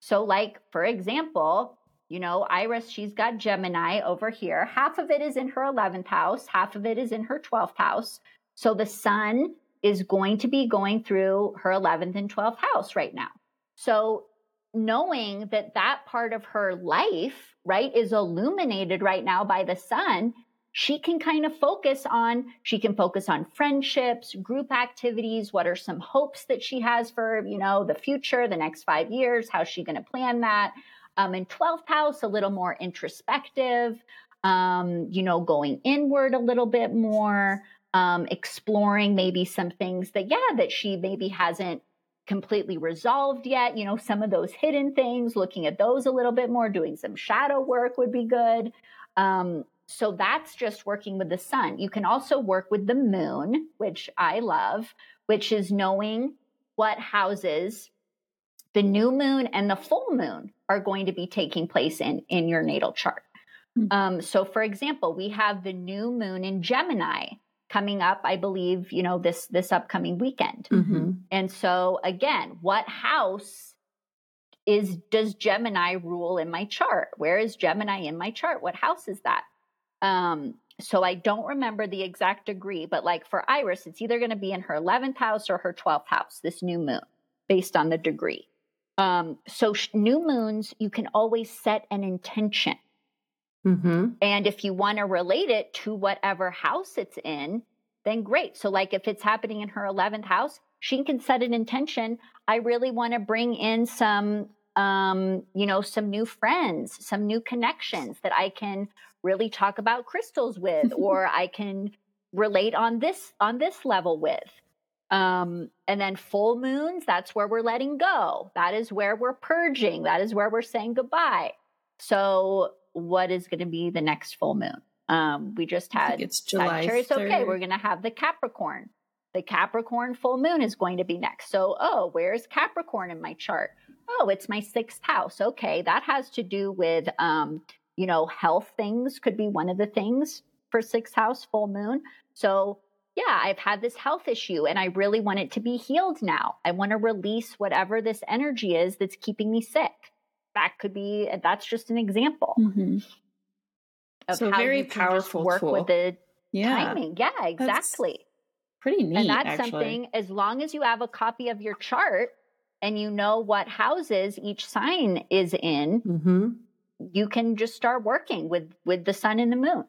S3: So, like, for example, you know, Iris, she's got Gemini over here. Half of it is in her 11th house, half of it is in her 12th house. So the sun is going to be going through her 11th and 12th house right now. So knowing that that part of her life, right, is illuminated right now by the sun, she can kind of focus on, she can focus on friendships, group activities. What are some hopes that she has for, you know, the future, the next five years? How's she going to plan that? Um, in 12th house, a little more introspective, um, you know, going inward a little bit more, um, exploring maybe some things that, yeah, that she maybe hasn't completely resolved yet. You know, some of those hidden things, looking at those a little bit more, doing some shadow work would be good. Um, so that's just working with the sun. You can also work with the moon, which I love, which is knowing what houses the new moon and the full moon are going to be taking place in in your natal chart.
S2: Hmm.
S3: Um, so, for example, we have the new moon in Gemini coming up. I believe you know this this upcoming weekend.
S1: mm-hmm.
S3: And so again, what house is does Gemini rule in my chart? Where is Gemini in my chart? What house is that? Um so I don't remember the exact degree, but like for Iris, it's either going to be in her 11th house or her 12th house, this new moon, based on the degree. Um, so sh- new moons, you can always set an intention.
S1: Mm-hmm.
S3: And if you want to relate it to whatever house it's in, then great. So, like if it's happening in her 11th house, she can set an intention. I really want to bring in some, um, you know, some new friends, some new connections that I can really talk about crystals with, (laughs) or I can relate on this on this level with. Um, and then full moons, that's where we're letting go. That is where we're purging. That is where we're saying goodbye. So, what is going to be the next full moon? Um, we just had
S2: it's July.
S3: Sagittarius. Okay, we're going to have the Capricorn. The Capricorn full moon is going to be next. So, oh, where's Capricorn in my chart? Oh, it's my sixth house. Okay, that has to do with, um, you know, health things could be one of the things. for sixth house full moon. So, yeah, I've had this health issue and I really want it to be healed now. I want to release whatever this energy is that's keeping me sick. That could be, that's just an example.
S2: Mm-hmm.
S3: Of
S2: So
S3: how
S2: very
S3: you can just
S2: powerful
S3: work
S2: tool.
S3: with the
S2: Yeah.
S3: timing. Yeah, exactly.
S2: Pretty neat.
S3: and that's
S2: actually.
S3: something, as long as you have a copy of your chart and you know what houses each sign is in,
S1: Mm-hmm.
S3: you can just start working with with the sun and the moon.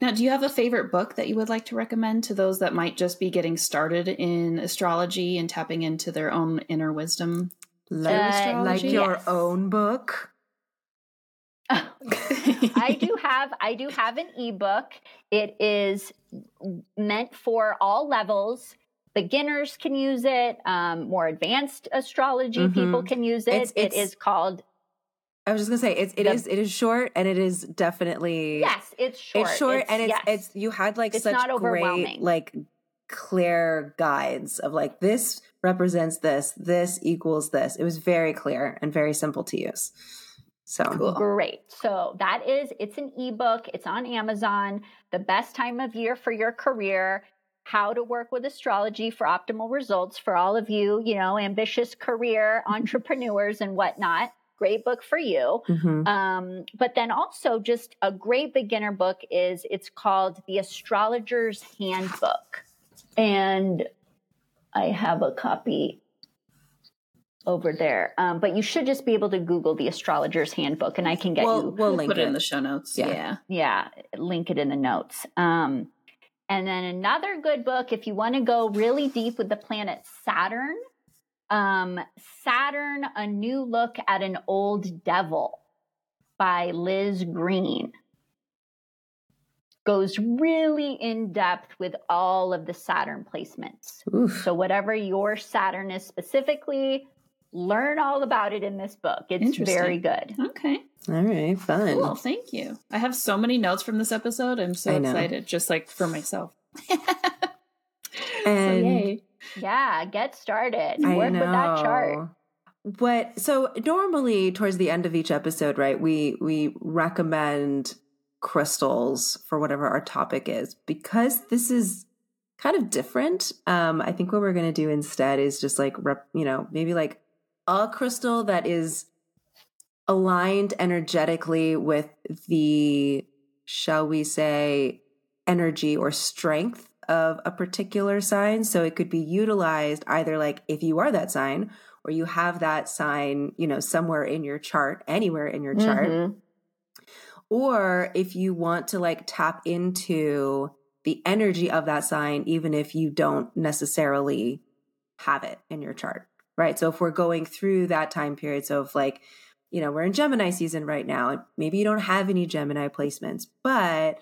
S2: Now, do you have a favorite book that you would like to recommend to those that might just be getting started in astrology and tapping into their own inner wisdom?
S1: Like,
S3: Uh,
S1: like your
S3: yes.
S1: own book. (laughs)
S3: I do have I do have an ebook. It is meant for all levels. Beginners can use it. Um, more advanced astrology
S1: Mhm.
S3: people can use it.
S1: It's-
S3: it
S1: it's-
S3: called
S1: I was just gonna say it's it
S3: The-
S1: is it is short and it is definitely
S3: yes. It's short.
S1: It's short and it's
S3: yes.
S1: it's you had like
S3: It's
S1: such
S3: not
S1: great like clear guides of like this represents this, this equals this. It was very clear and very simple to use. So
S2: Cool.
S3: Great. So that is it's an ebook. It's on Amazon. The best time of year for your career. How to work with astrology for optimal results for all of you, you know, ambitious career entrepreneurs and whatnot. Great book for you.
S1: mhm.
S3: Um, but then also just a great beginner book is it's called The Astrologer's Handbook. And I have a copy over there. Um, but you should just be able to Google The Astrologer's Handbook and I can get
S1: we'll
S3: you
S1: we'll link
S2: Put it
S1: it.
S2: in the show notes.
S1: Yeah.
S2: Yeah.
S3: yeah, link it in the notes. Um, and then another good book, if you want to go really deep with the planet Saturn, um, Saturn, A New Look at an Old Devil by Liz Greene. Goes really in depth with all of the Saturn placements.
S1: Oof.
S3: So, whatever your Saturn is specifically, learn all about it in this book. It's very good.
S2: Okay.
S1: All right, fun.
S2: Cool. Thank you. I have so many notes from this episode. I'm so
S1: I know.
S2: excited, just like for myself. (laughs)
S1: And-
S2: yay.
S3: Yeah, get started.
S1: I
S3: Work with that chart.
S1: know. What so normally towards the end of each episode, right? We we recommend crystals for whatever our topic is because this is kind of different. Um, I think what we're going to do instead is just like rep, you know, maybe like a crystal that is aligned energetically with the shall we say energy or strength of a particular sign. So it could be utilized either like if you are that sign or you have that sign, you know, somewhere in your chart, anywhere in your chart,
S3: Mhm.
S1: Or if you want to like tap into the energy of that sign, even if you don't necessarily have it in your chart, right? So if we're going through that time period, so if like, you know, we're in Gemini season right now, and maybe you don't have any Gemini placements, but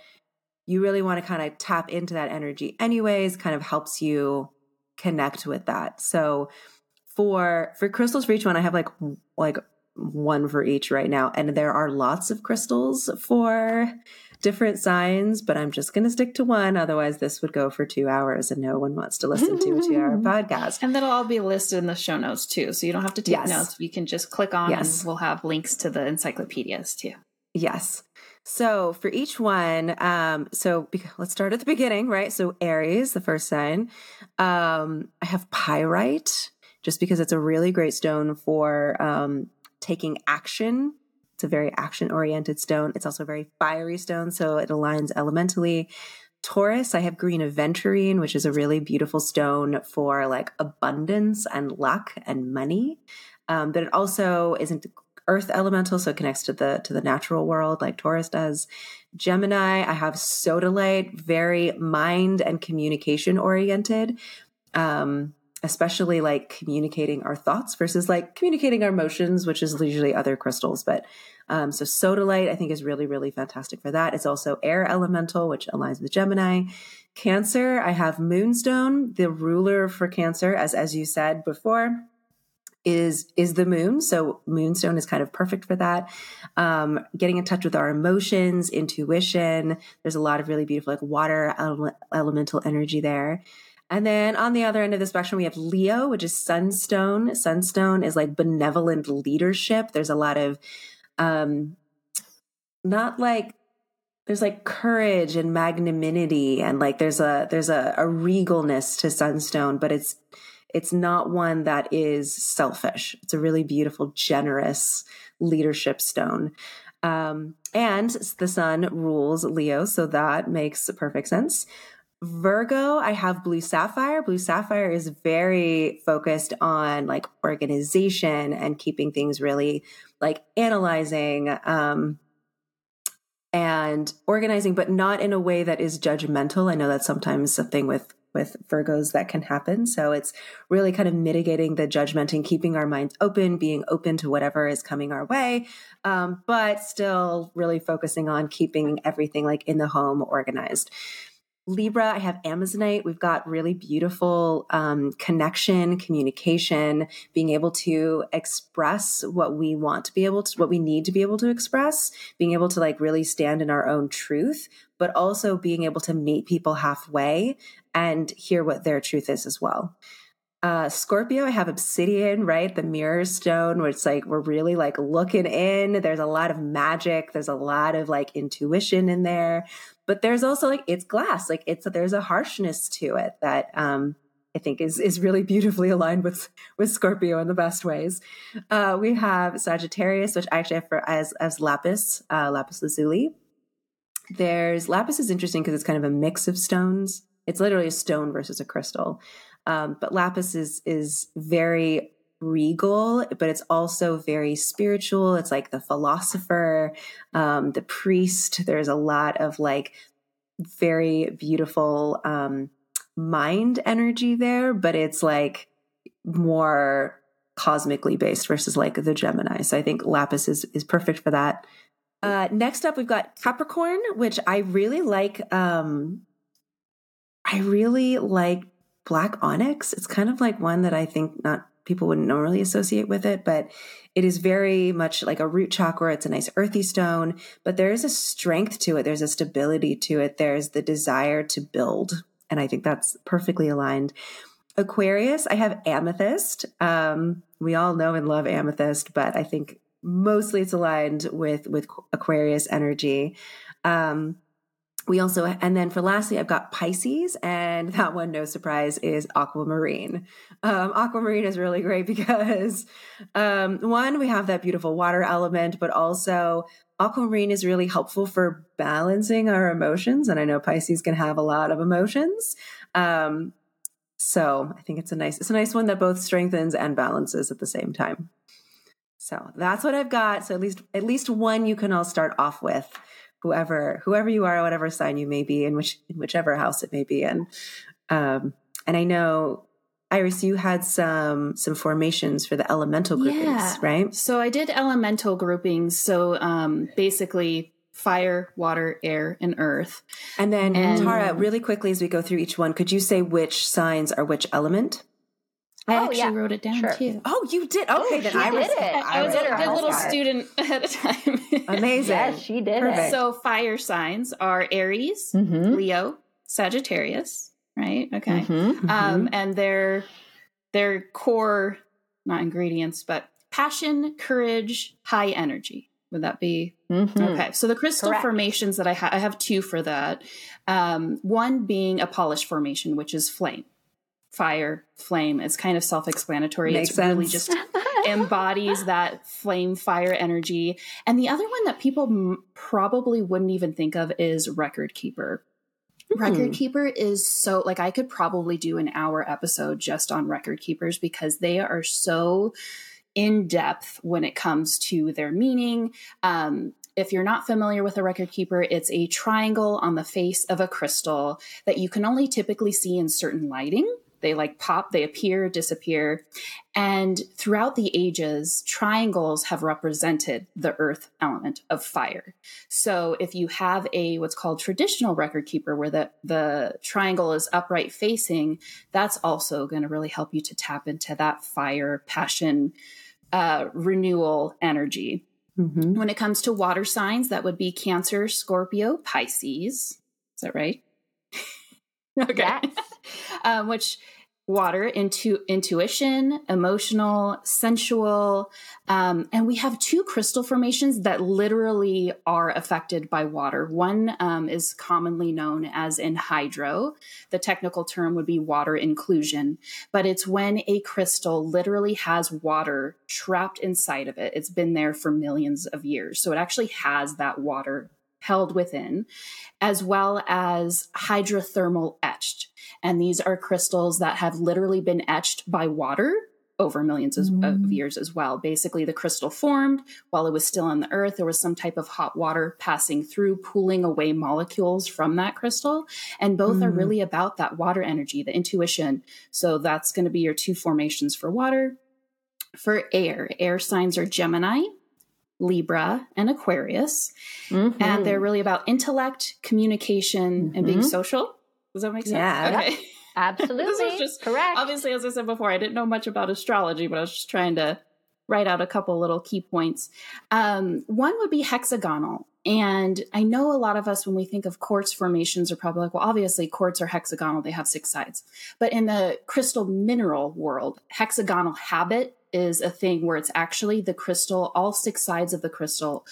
S1: you really want to kind of tap into that energy anyways, kind of helps you connect with that. So for for crystals for each one, I have like like one for each right now. And there are lots of crystals for different signs, but I'm just going to stick to one. Otherwise, this would go for two hours and no one wants to listen to a two hour (laughs) podcast.
S2: And that'll all be listed in the show notes too. So you don't have to take
S1: Yes.
S2: notes. You can just click on
S1: Yes.
S2: and we'll have links to the encyclopedias too.
S1: Yes. So for each one, um, so be- let's start at the beginning, right? So Aries, the first sign. Um, I have pyrite just because it's a really great stone for um, taking action. It's a very action oriented stone. It's also a very fiery stone, so it aligns elementally. Taurus, I have green aventurine, which is a really beautiful stone for like abundance and luck and money. Um, but it also isn't earth elemental, so it connects to the to the natural world like Taurus does. Gemini, I have sodalite, very mind and communication oriented. Um, especially like communicating our thoughts versus like communicating our emotions, which is usually other crystals. But um, so sodalite, I think, is really, really fantastic for that. It's also air elemental, which aligns with Gemini. Cancer, I have moonstone, the ruler for Cancer, as as you said before is is the moon so moonstone is kind of perfect for that um getting in touch with our emotions intuition there's a lot of really beautiful like water ele- elemental energy there and then on the other end of the spectrum we have leo which is sunstone. Sunstone is like benevolent leadership. There's a lot of um not like there's like courage and magnanimity and like there's a there's a, a regalness to sunstone but it's it's not one that is selfish. It's a really beautiful generous leadership stone. Um, and the sun rules leo so that makes perfect sense Virgo, I have blue sapphire. Blue sapphire is very focused on like organization and keeping things really like analyzing um, and organizing, but not in a way that is judgmental. I know that's sometimes something with with Virgos that can happen. So it's really kind of mitigating the judgment and keeping our minds open, being open to whatever is coming our way, um, but still really focusing on keeping everything like in the home organized. Libra, I have Amazonite. We've got really beautiful um, connection, communication, being able to express what we want to be able to, what we need to be able to express, being able to like really stand in our own truth, but also being able to meet people halfway and hear what their truth is as well. Uh, Scorpio, I have obsidian, right? The mirror stone, where it's like we're really like looking in. There's a lot of magic. There's a lot of like intuition in there but there's also like it's glass like it's there's a harshness to it that um I think is is really beautifully aligned with with Scorpio in the best ways. Uh, we have Sagittarius, which I actually have for as as lapis, uh, lapis lazuli. There's lapis is interesting because it's kind of a mix of stones. It's literally a stone versus a crystal, um, but lapis is is very regal, but it's also very spiritual. It's like the philosopher, um, the priest. There's a lot of like very beautiful um, mind energy there, but it's like more cosmically based versus like the Gemini. So I think Lapis is is perfect for that. Uh, next up, we've got Capricorn, which I really like. Um, I really like black onyx. It's kind of like one that I think not people wouldn't normally associate with it, but it is very much like a root chakra. It's a nice earthy stone, but there is a strength to it. There's a stability to it. There's the desire to build. And I think that's perfectly aligned. Aquarius, I have amethyst. Um, we all know and love amethyst, but I think mostly it's aligned with with Aquarius energy. Um, we also and then for lastly i've got pisces and that one no surprise is aquamarine. Um, aquamarine is really great (laughs) because um, one we have that beautiful water element but also aquamarine is really helpful for balancing our emotions and i know pisces can have a lot of emotions. Um, so i think it's a nice it's a nice one that both strengthens and balances at the same time. So that's what i've got. So at least at least one you can all start off with whoever whoever you are, whatever sign you may be, in which in whichever house it may be in. Um, and I know Iris, you had some some formations for the elemental groupings, yeah. right?
S2: So I did elemental groupings. So um, basically, fire, water, air, and earth.
S1: And then and, Tara, really quickly as we go through each one, could you say which signs are which element?
S2: I oh, actually yeah. wrote it down sure. too.
S1: Oh, you did? Okay,
S3: oh,
S1: then I
S3: was,
S1: it.
S3: I,
S2: I was, a good little student (laughs) ahead of time.
S1: Amazing.
S3: yes, she did Perfect. it.
S2: So fire signs are Aries, mm-hmm. Leo, Sagittarius, right? Okay. Mm-hmm, mm-hmm. Um, and their their core, not ingredients, but passion, courage, high energy. Would that be mm-hmm. okay? So the crystal Correct. formations that I have, I have two for that. Um, one being a polished formation, which is flame fire, flame. It's kind of self explanatory. It really just (laughs) embodies that flame fire energy. And the other one that people m- probably wouldn't even think of is record keeper. Record hmm. keeper is so like I could probably do an hour episode just on record keepers because they are so in depth when it comes to their meaning. Um, if you're not familiar with a record keeper, it's a triangle on the face of a crystal that you can only typically see in certain lighting. They like pop, they appear, disappear. And throughout the ages, triangles have represented the earth element of fire. So if you have a what's called traditional record keeper where the, the triangle is upright facing, that's also going to really help you to tap into that fire, passion, uh, renewal energy. Mm-hmm. When it comes to water signs, that would be Cancer, Scorpio, Pisces. Is that right? (laughs)
S3: okay. Yes.
S2: um, which water into intuition, emotional, sensual. Um, and we have two crystal formations that literally are affected by water. One um, is commonly known as enhydro. The technical term would be water inclusion, but it's when a crystal literally has water trapped inside of it. It's been there for millions of years. So it actually has that water held within, as well as hydrothermal etched. And these are crystals that have literally been etched by water over millions of, mm-hmm. of years as well. Basically, the crystal formed while it was still on the earth. There was some type of hot water passing through, pulling away molecules from that crystal. And both mm. are really about that water energy, the intuition. So that's going to be your two formations for water. For air, air signs are Gemini Libra, and Aquarius. Mm-hmm. And they're really about intellect, communication, mm-hmm. and being mm-hmm. social. Does that make sense?
S3: Yeah. Okay. (laughs) Absolutely. this was just correct.
S2: Obviously, as I said before, I didn't know much about astrology, but I was just trying to write out a couple little key points. Um, one would be hexagonal. And I know a lot of us, when we think of quartz formations, are probably like, well, obviously, quartz are hexagonal, they have six sides. But in the crystal mineral world, hexagonal habit is a thing where it's actually the crystal, all six sides of the crystal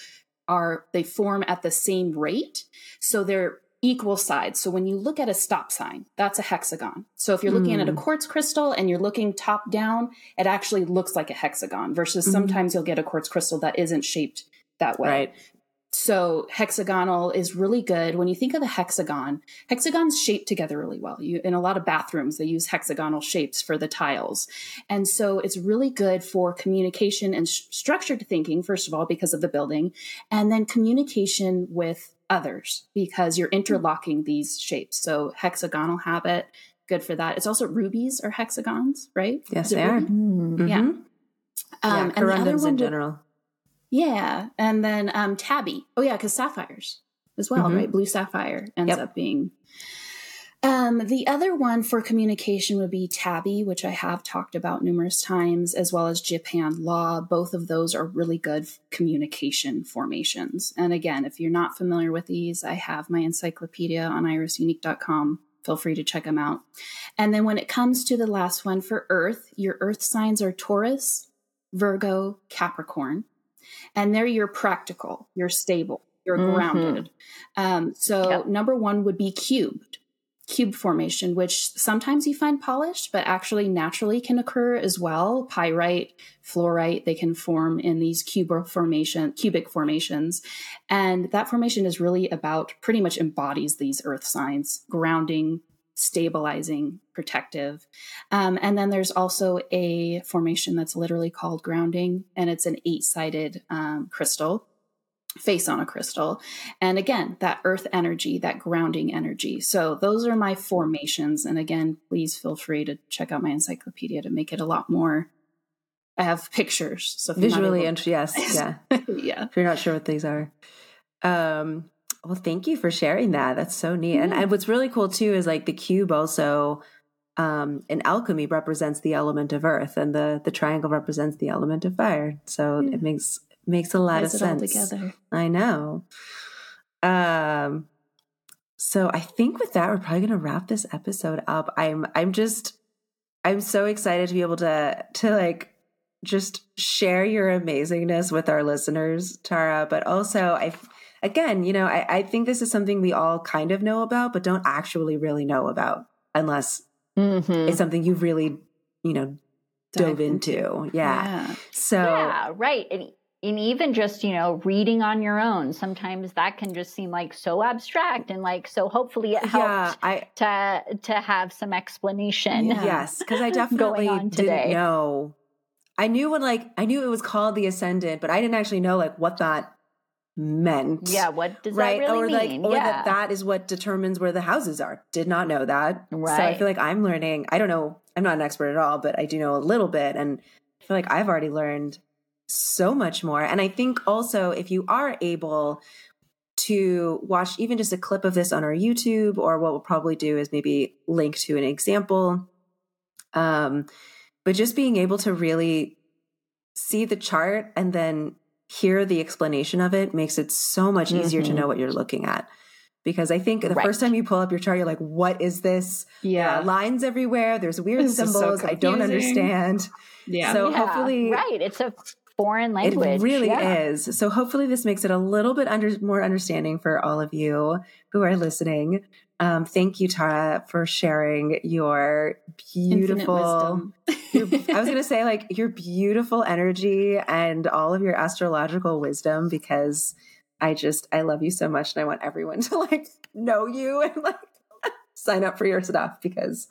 S2: are, they form at the same rate. So they're equal sides. So when you look at a stop sign, that's a hexagon. So if you're looking mm. at a hmm. quartz crystal and you're looking top down, it actually looks like a hexagon versus mm. sometimes you'll get a quartz crystal that isn't shaped that way. Right. So hexagonal is really good. When you think of the hexagon, hexagons shape together really well. You, in a lot of bathrooms, they use hexagonal shapes for the tiles. And so it's really good for communication and sh- structured thinking, first of all, because of the building, and then communication with others because you're interlocking these shapes. So hexagonal habit, good for that. It's also rubies or hexagons, right?
S1: Yes, they are. Mm-hmm.
S2: Yeah. Um,
S1: yeah, corundums in general.
S2: Yeah. And then um, tabby. Oh, yeah, because sapphires as well, mm-hmm. right? Blue sapphire ends yep. up being. Um, the other one for communication would be tabby, which I have talked about numerous times, as well as Japan law. Both of those are really good communication formations. And again, if you're not familiar with these, I have my encyclopedia on irisunique.com. Feel free to check them out. And then when it comes to the last one for Earth, your Earth signs are Taurus, Virgo, Capricorn and there you're practical, you're stable, you're mm-hmm. grounded. Um, so yep. number one would be cubed, cube formation, which sometimes you find polished, but actually naturally can occur as well. Pyrite, fluorite, they can form in these cubic formation, cubic formations. And that formation is really about pretty much embodies these earth signs, grounding, stabilizing, protective. Um, and then there's also a formation that's literally called grounding, and it's an eight sided um, crystal, face on a crystal. And again, that earth energy, that grounding energy. So those are my formations. And again, please feel free to check out my encyclopedia to make it a lot more. I have pictures. So
S1: visually, and yes, yeah, (laughs)
S2: yeah.
S1: If you're not sure what these are, um, well, thank you for sharing that. That's so neat. And, and what's really cool too is like the cube also um, in alchemy represents the element of earth, and the the triangle represents the element of fire. So yeah. it makes makes a lot Ties of sense. together. I know. Um. So I think with that, we're probably going to wrap this episode up. I'm I'm just I'm so excited to be able to to like just share your amazingness with our listeners, Tara. But also I again, you know, I, I think this is something we all kind of know about, but don't actually really know about unless mm-hmm. it's something you've really, you know, dove into. into. Yeah. yeah. So,
S3: yeah, right. And, and even just, you know, reading on your own, sometimes that can just seem like so abstract and like, so hopefully it helped yeah, I, to, to have some explanation.
S1: Yeah. Yes. (laughs) Cause I definitely didn't today. know. I knew when like, I knew it was called the Ascendant, but I didn't actually know like what that meant.
S3: Yeah, what does right? that really
S1: or
S3: mean?
S1: Like, or
S3: yeah.
S1: that that is what determines where the houses are. Did not know that. Right. So I feel like I'm learning. I don't know. I'm not an expert at all, but I do know a little bit, and I feel like I've already learned so much more. And I think also if you are able to watch even just a clip of this on our YouTube, or what we'll probably do is maybe link to an example. Um, but just being able to really see the chart and then hear the explanation of it makes it so much easier mm-hmm. to know what you're looking at. because I think the
S3: Right.
S1: first time you pull up your chart, you're like, what is this? There
S2: Yeah.
S1: are lines everywhere. There's weird
S2: This is so
S1: symbols. I don't understand.
S2: Yeah.
S1: So
S3: Yeah,
S1: hopefully
S3: right. It's a foreign language.
S1: It really
S3: yeah.
S1: is. So hopefully this makes it a little bit under more understanding for all of you who are listening. Um, thank you, Tara, for sharing your beautiful. (laughs) your, I was going to say like your beautiful energy and all of your astrological wisdom because I just I love you so much and I want everyone (laughs) to like know you and like (laughs) sign up for your stuff because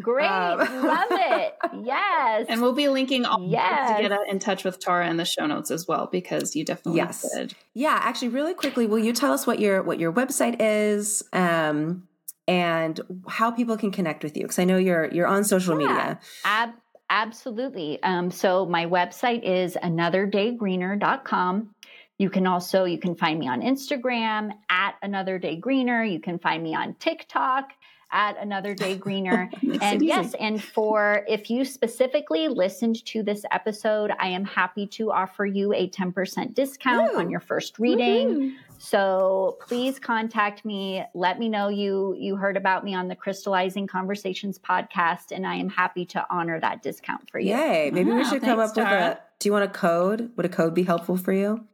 S3: Great.
S1: Um,
S3: Love it. (laughs) Yes.
S2: And we'll be linking all
S3: Yes.
S2: to get in touch with Tara in the show notes as well because you definitely
S1: Yes.
S2: did.
S1: Yeah, actually, really quickly, will you tell us what your what your website is, um, and how people can connect with you? Because I know you're you're on social
S3: Yeah.
S1: media.
S3: Ab- absolutely. Um, so my website is anotherDayGreener.com. You can also you can find me on Instagram at Another Day Greener. You can find me on TikTok at Another Day (laughs) Greener. (laughs) And
S2: easy.
S3: yes, and for if you specifically listened to this episode, I am happy to offer you a 10% discount
S1: Woo.
S3: on your first reading.
S2: Woohoo.
S3: So please contact me. Let me know you you heard about me on the Crystallizing Conversations podcast, and I am happy to honor that discount for you.
S1: Yay! Maybe we should come
S2: thanks,
S1: up with a. Do you want a code? Would a code be helpful for you?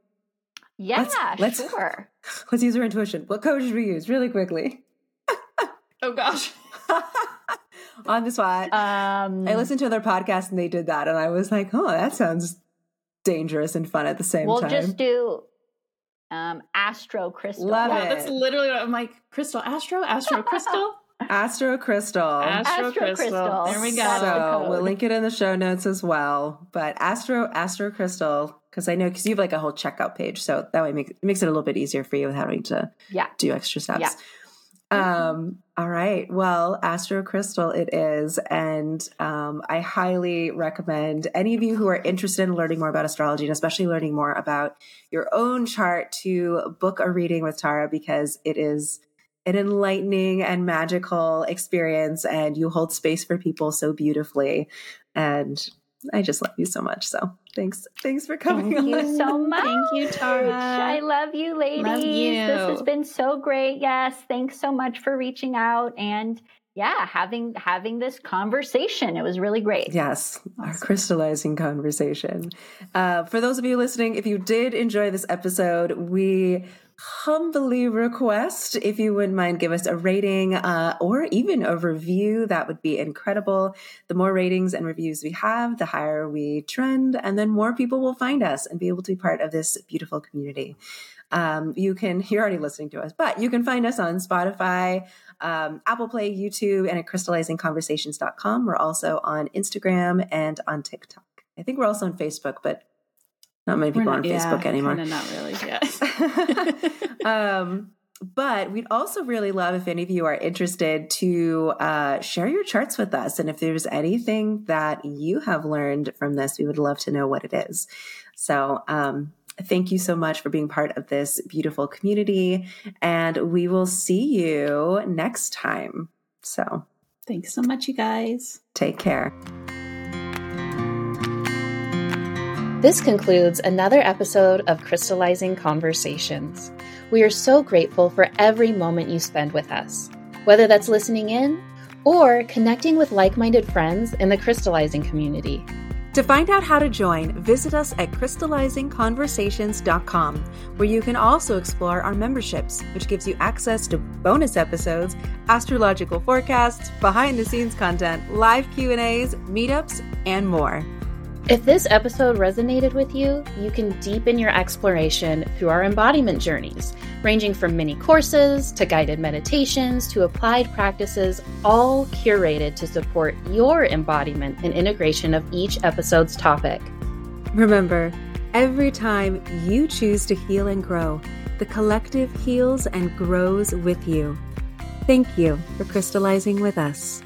S3: Yeah,
S1: Let's- let's-
S3: sure. (laughs)
S1: Let's use our intuition. What code should we use? Really quickly.
S2: Oh gosh. (laughs)
S1: on the spot.
S3: Um,
S1: I listened to other podcasts and they did that, and I was like, "Oh, that sounds dangerous and fun at the same time.
S3: we'll just do um, Astro Crystal.
S1: Love
S2: Yeah,
S1: it.
S2: that's literally what I'm like. Crystal, Astro, Astro, Crystal, (laughs)
S1: Astro Crystal.
S2: Astro,
S3: Astro
S2: Crystal.
S3: Crystal.
S2: There we go.
S1: So we'll link it in the show notes as well. But Astro Astro Crystal, because I know because you have like a whole checkout page, so that way it makes, it makes it a little bit easier for you without having to
S3: Yeah.
S1: do extra steps.
S3: Yeah.
S1: Um, all right. Well, Astro Crystal it is. And um, I highly recommend any of you who are interested in learning more about astrology and especially learning more about your own chart to book a reading with Tara because it is an enlightening and magical experience and you hold space for people so beautifully. And I just love you so much. So thanks. Thanks for coming
S3: Thank you so much.
S2: Thank you, Tara.
S3: I love you, ladies.
S2: Love you.
S3: This has been so great. Yes, thanks so much for reaching out and yeah, having having this conversation. It was really great.
S1: Yes, our crystallizing conversation. Uh, for those of you listening, if you did enjoy this episode, we humbly request if you wouldn't mind give us a rating uh, or even a review. That would be incredible. The more ratings and reviews we have the higher we trend and then more people will find us and be able to be part of this beautiful community. Um, you can (laughs) you're already listening to us but you can find us on spotify um, apple play youtube and at crystallizingconversations.com we're also on instagram and on tiktok. I think we're also on facebook but not many people
S2: We're
S1: on
S2: not- yeah,
S1: facebook anymore
S2: not really. Yeah. (laughs) (laughs)
S1: um, but we'd also really love if any of you are interested to uh, share your charts with us. And if there's anything that you have learned from this, we would love to know what it is. So, um, thank you so much for being part of this beautiful community. And we will see you next time. So,
S2: Thanks so much, you guys.
S1: take care.
S4: This concludes another episode of Crystallizing Conversations. We are so grateful for every moment you spend with us, whether that's listening in or connecting with like minded friends in the crystallizing community.
S1: To find out how to join, visit us at crystallizingconversations.com, where you can also explore our memberships, which gives you access to bonus episodes, astrological forecasts, behind-the-scenes content, live Q&As, meetups, and more.
S4: If this episode resonated with you, you can deepen your exploration through our embodiment journeys, ranging from mini courses to guided meditations to applied practices, all curated to support your embodiment and integration of each episode's topic.
S1: Remember, every time you choose to heal and grow, the collective heals and grows with you. Thank you for crystallizing with us.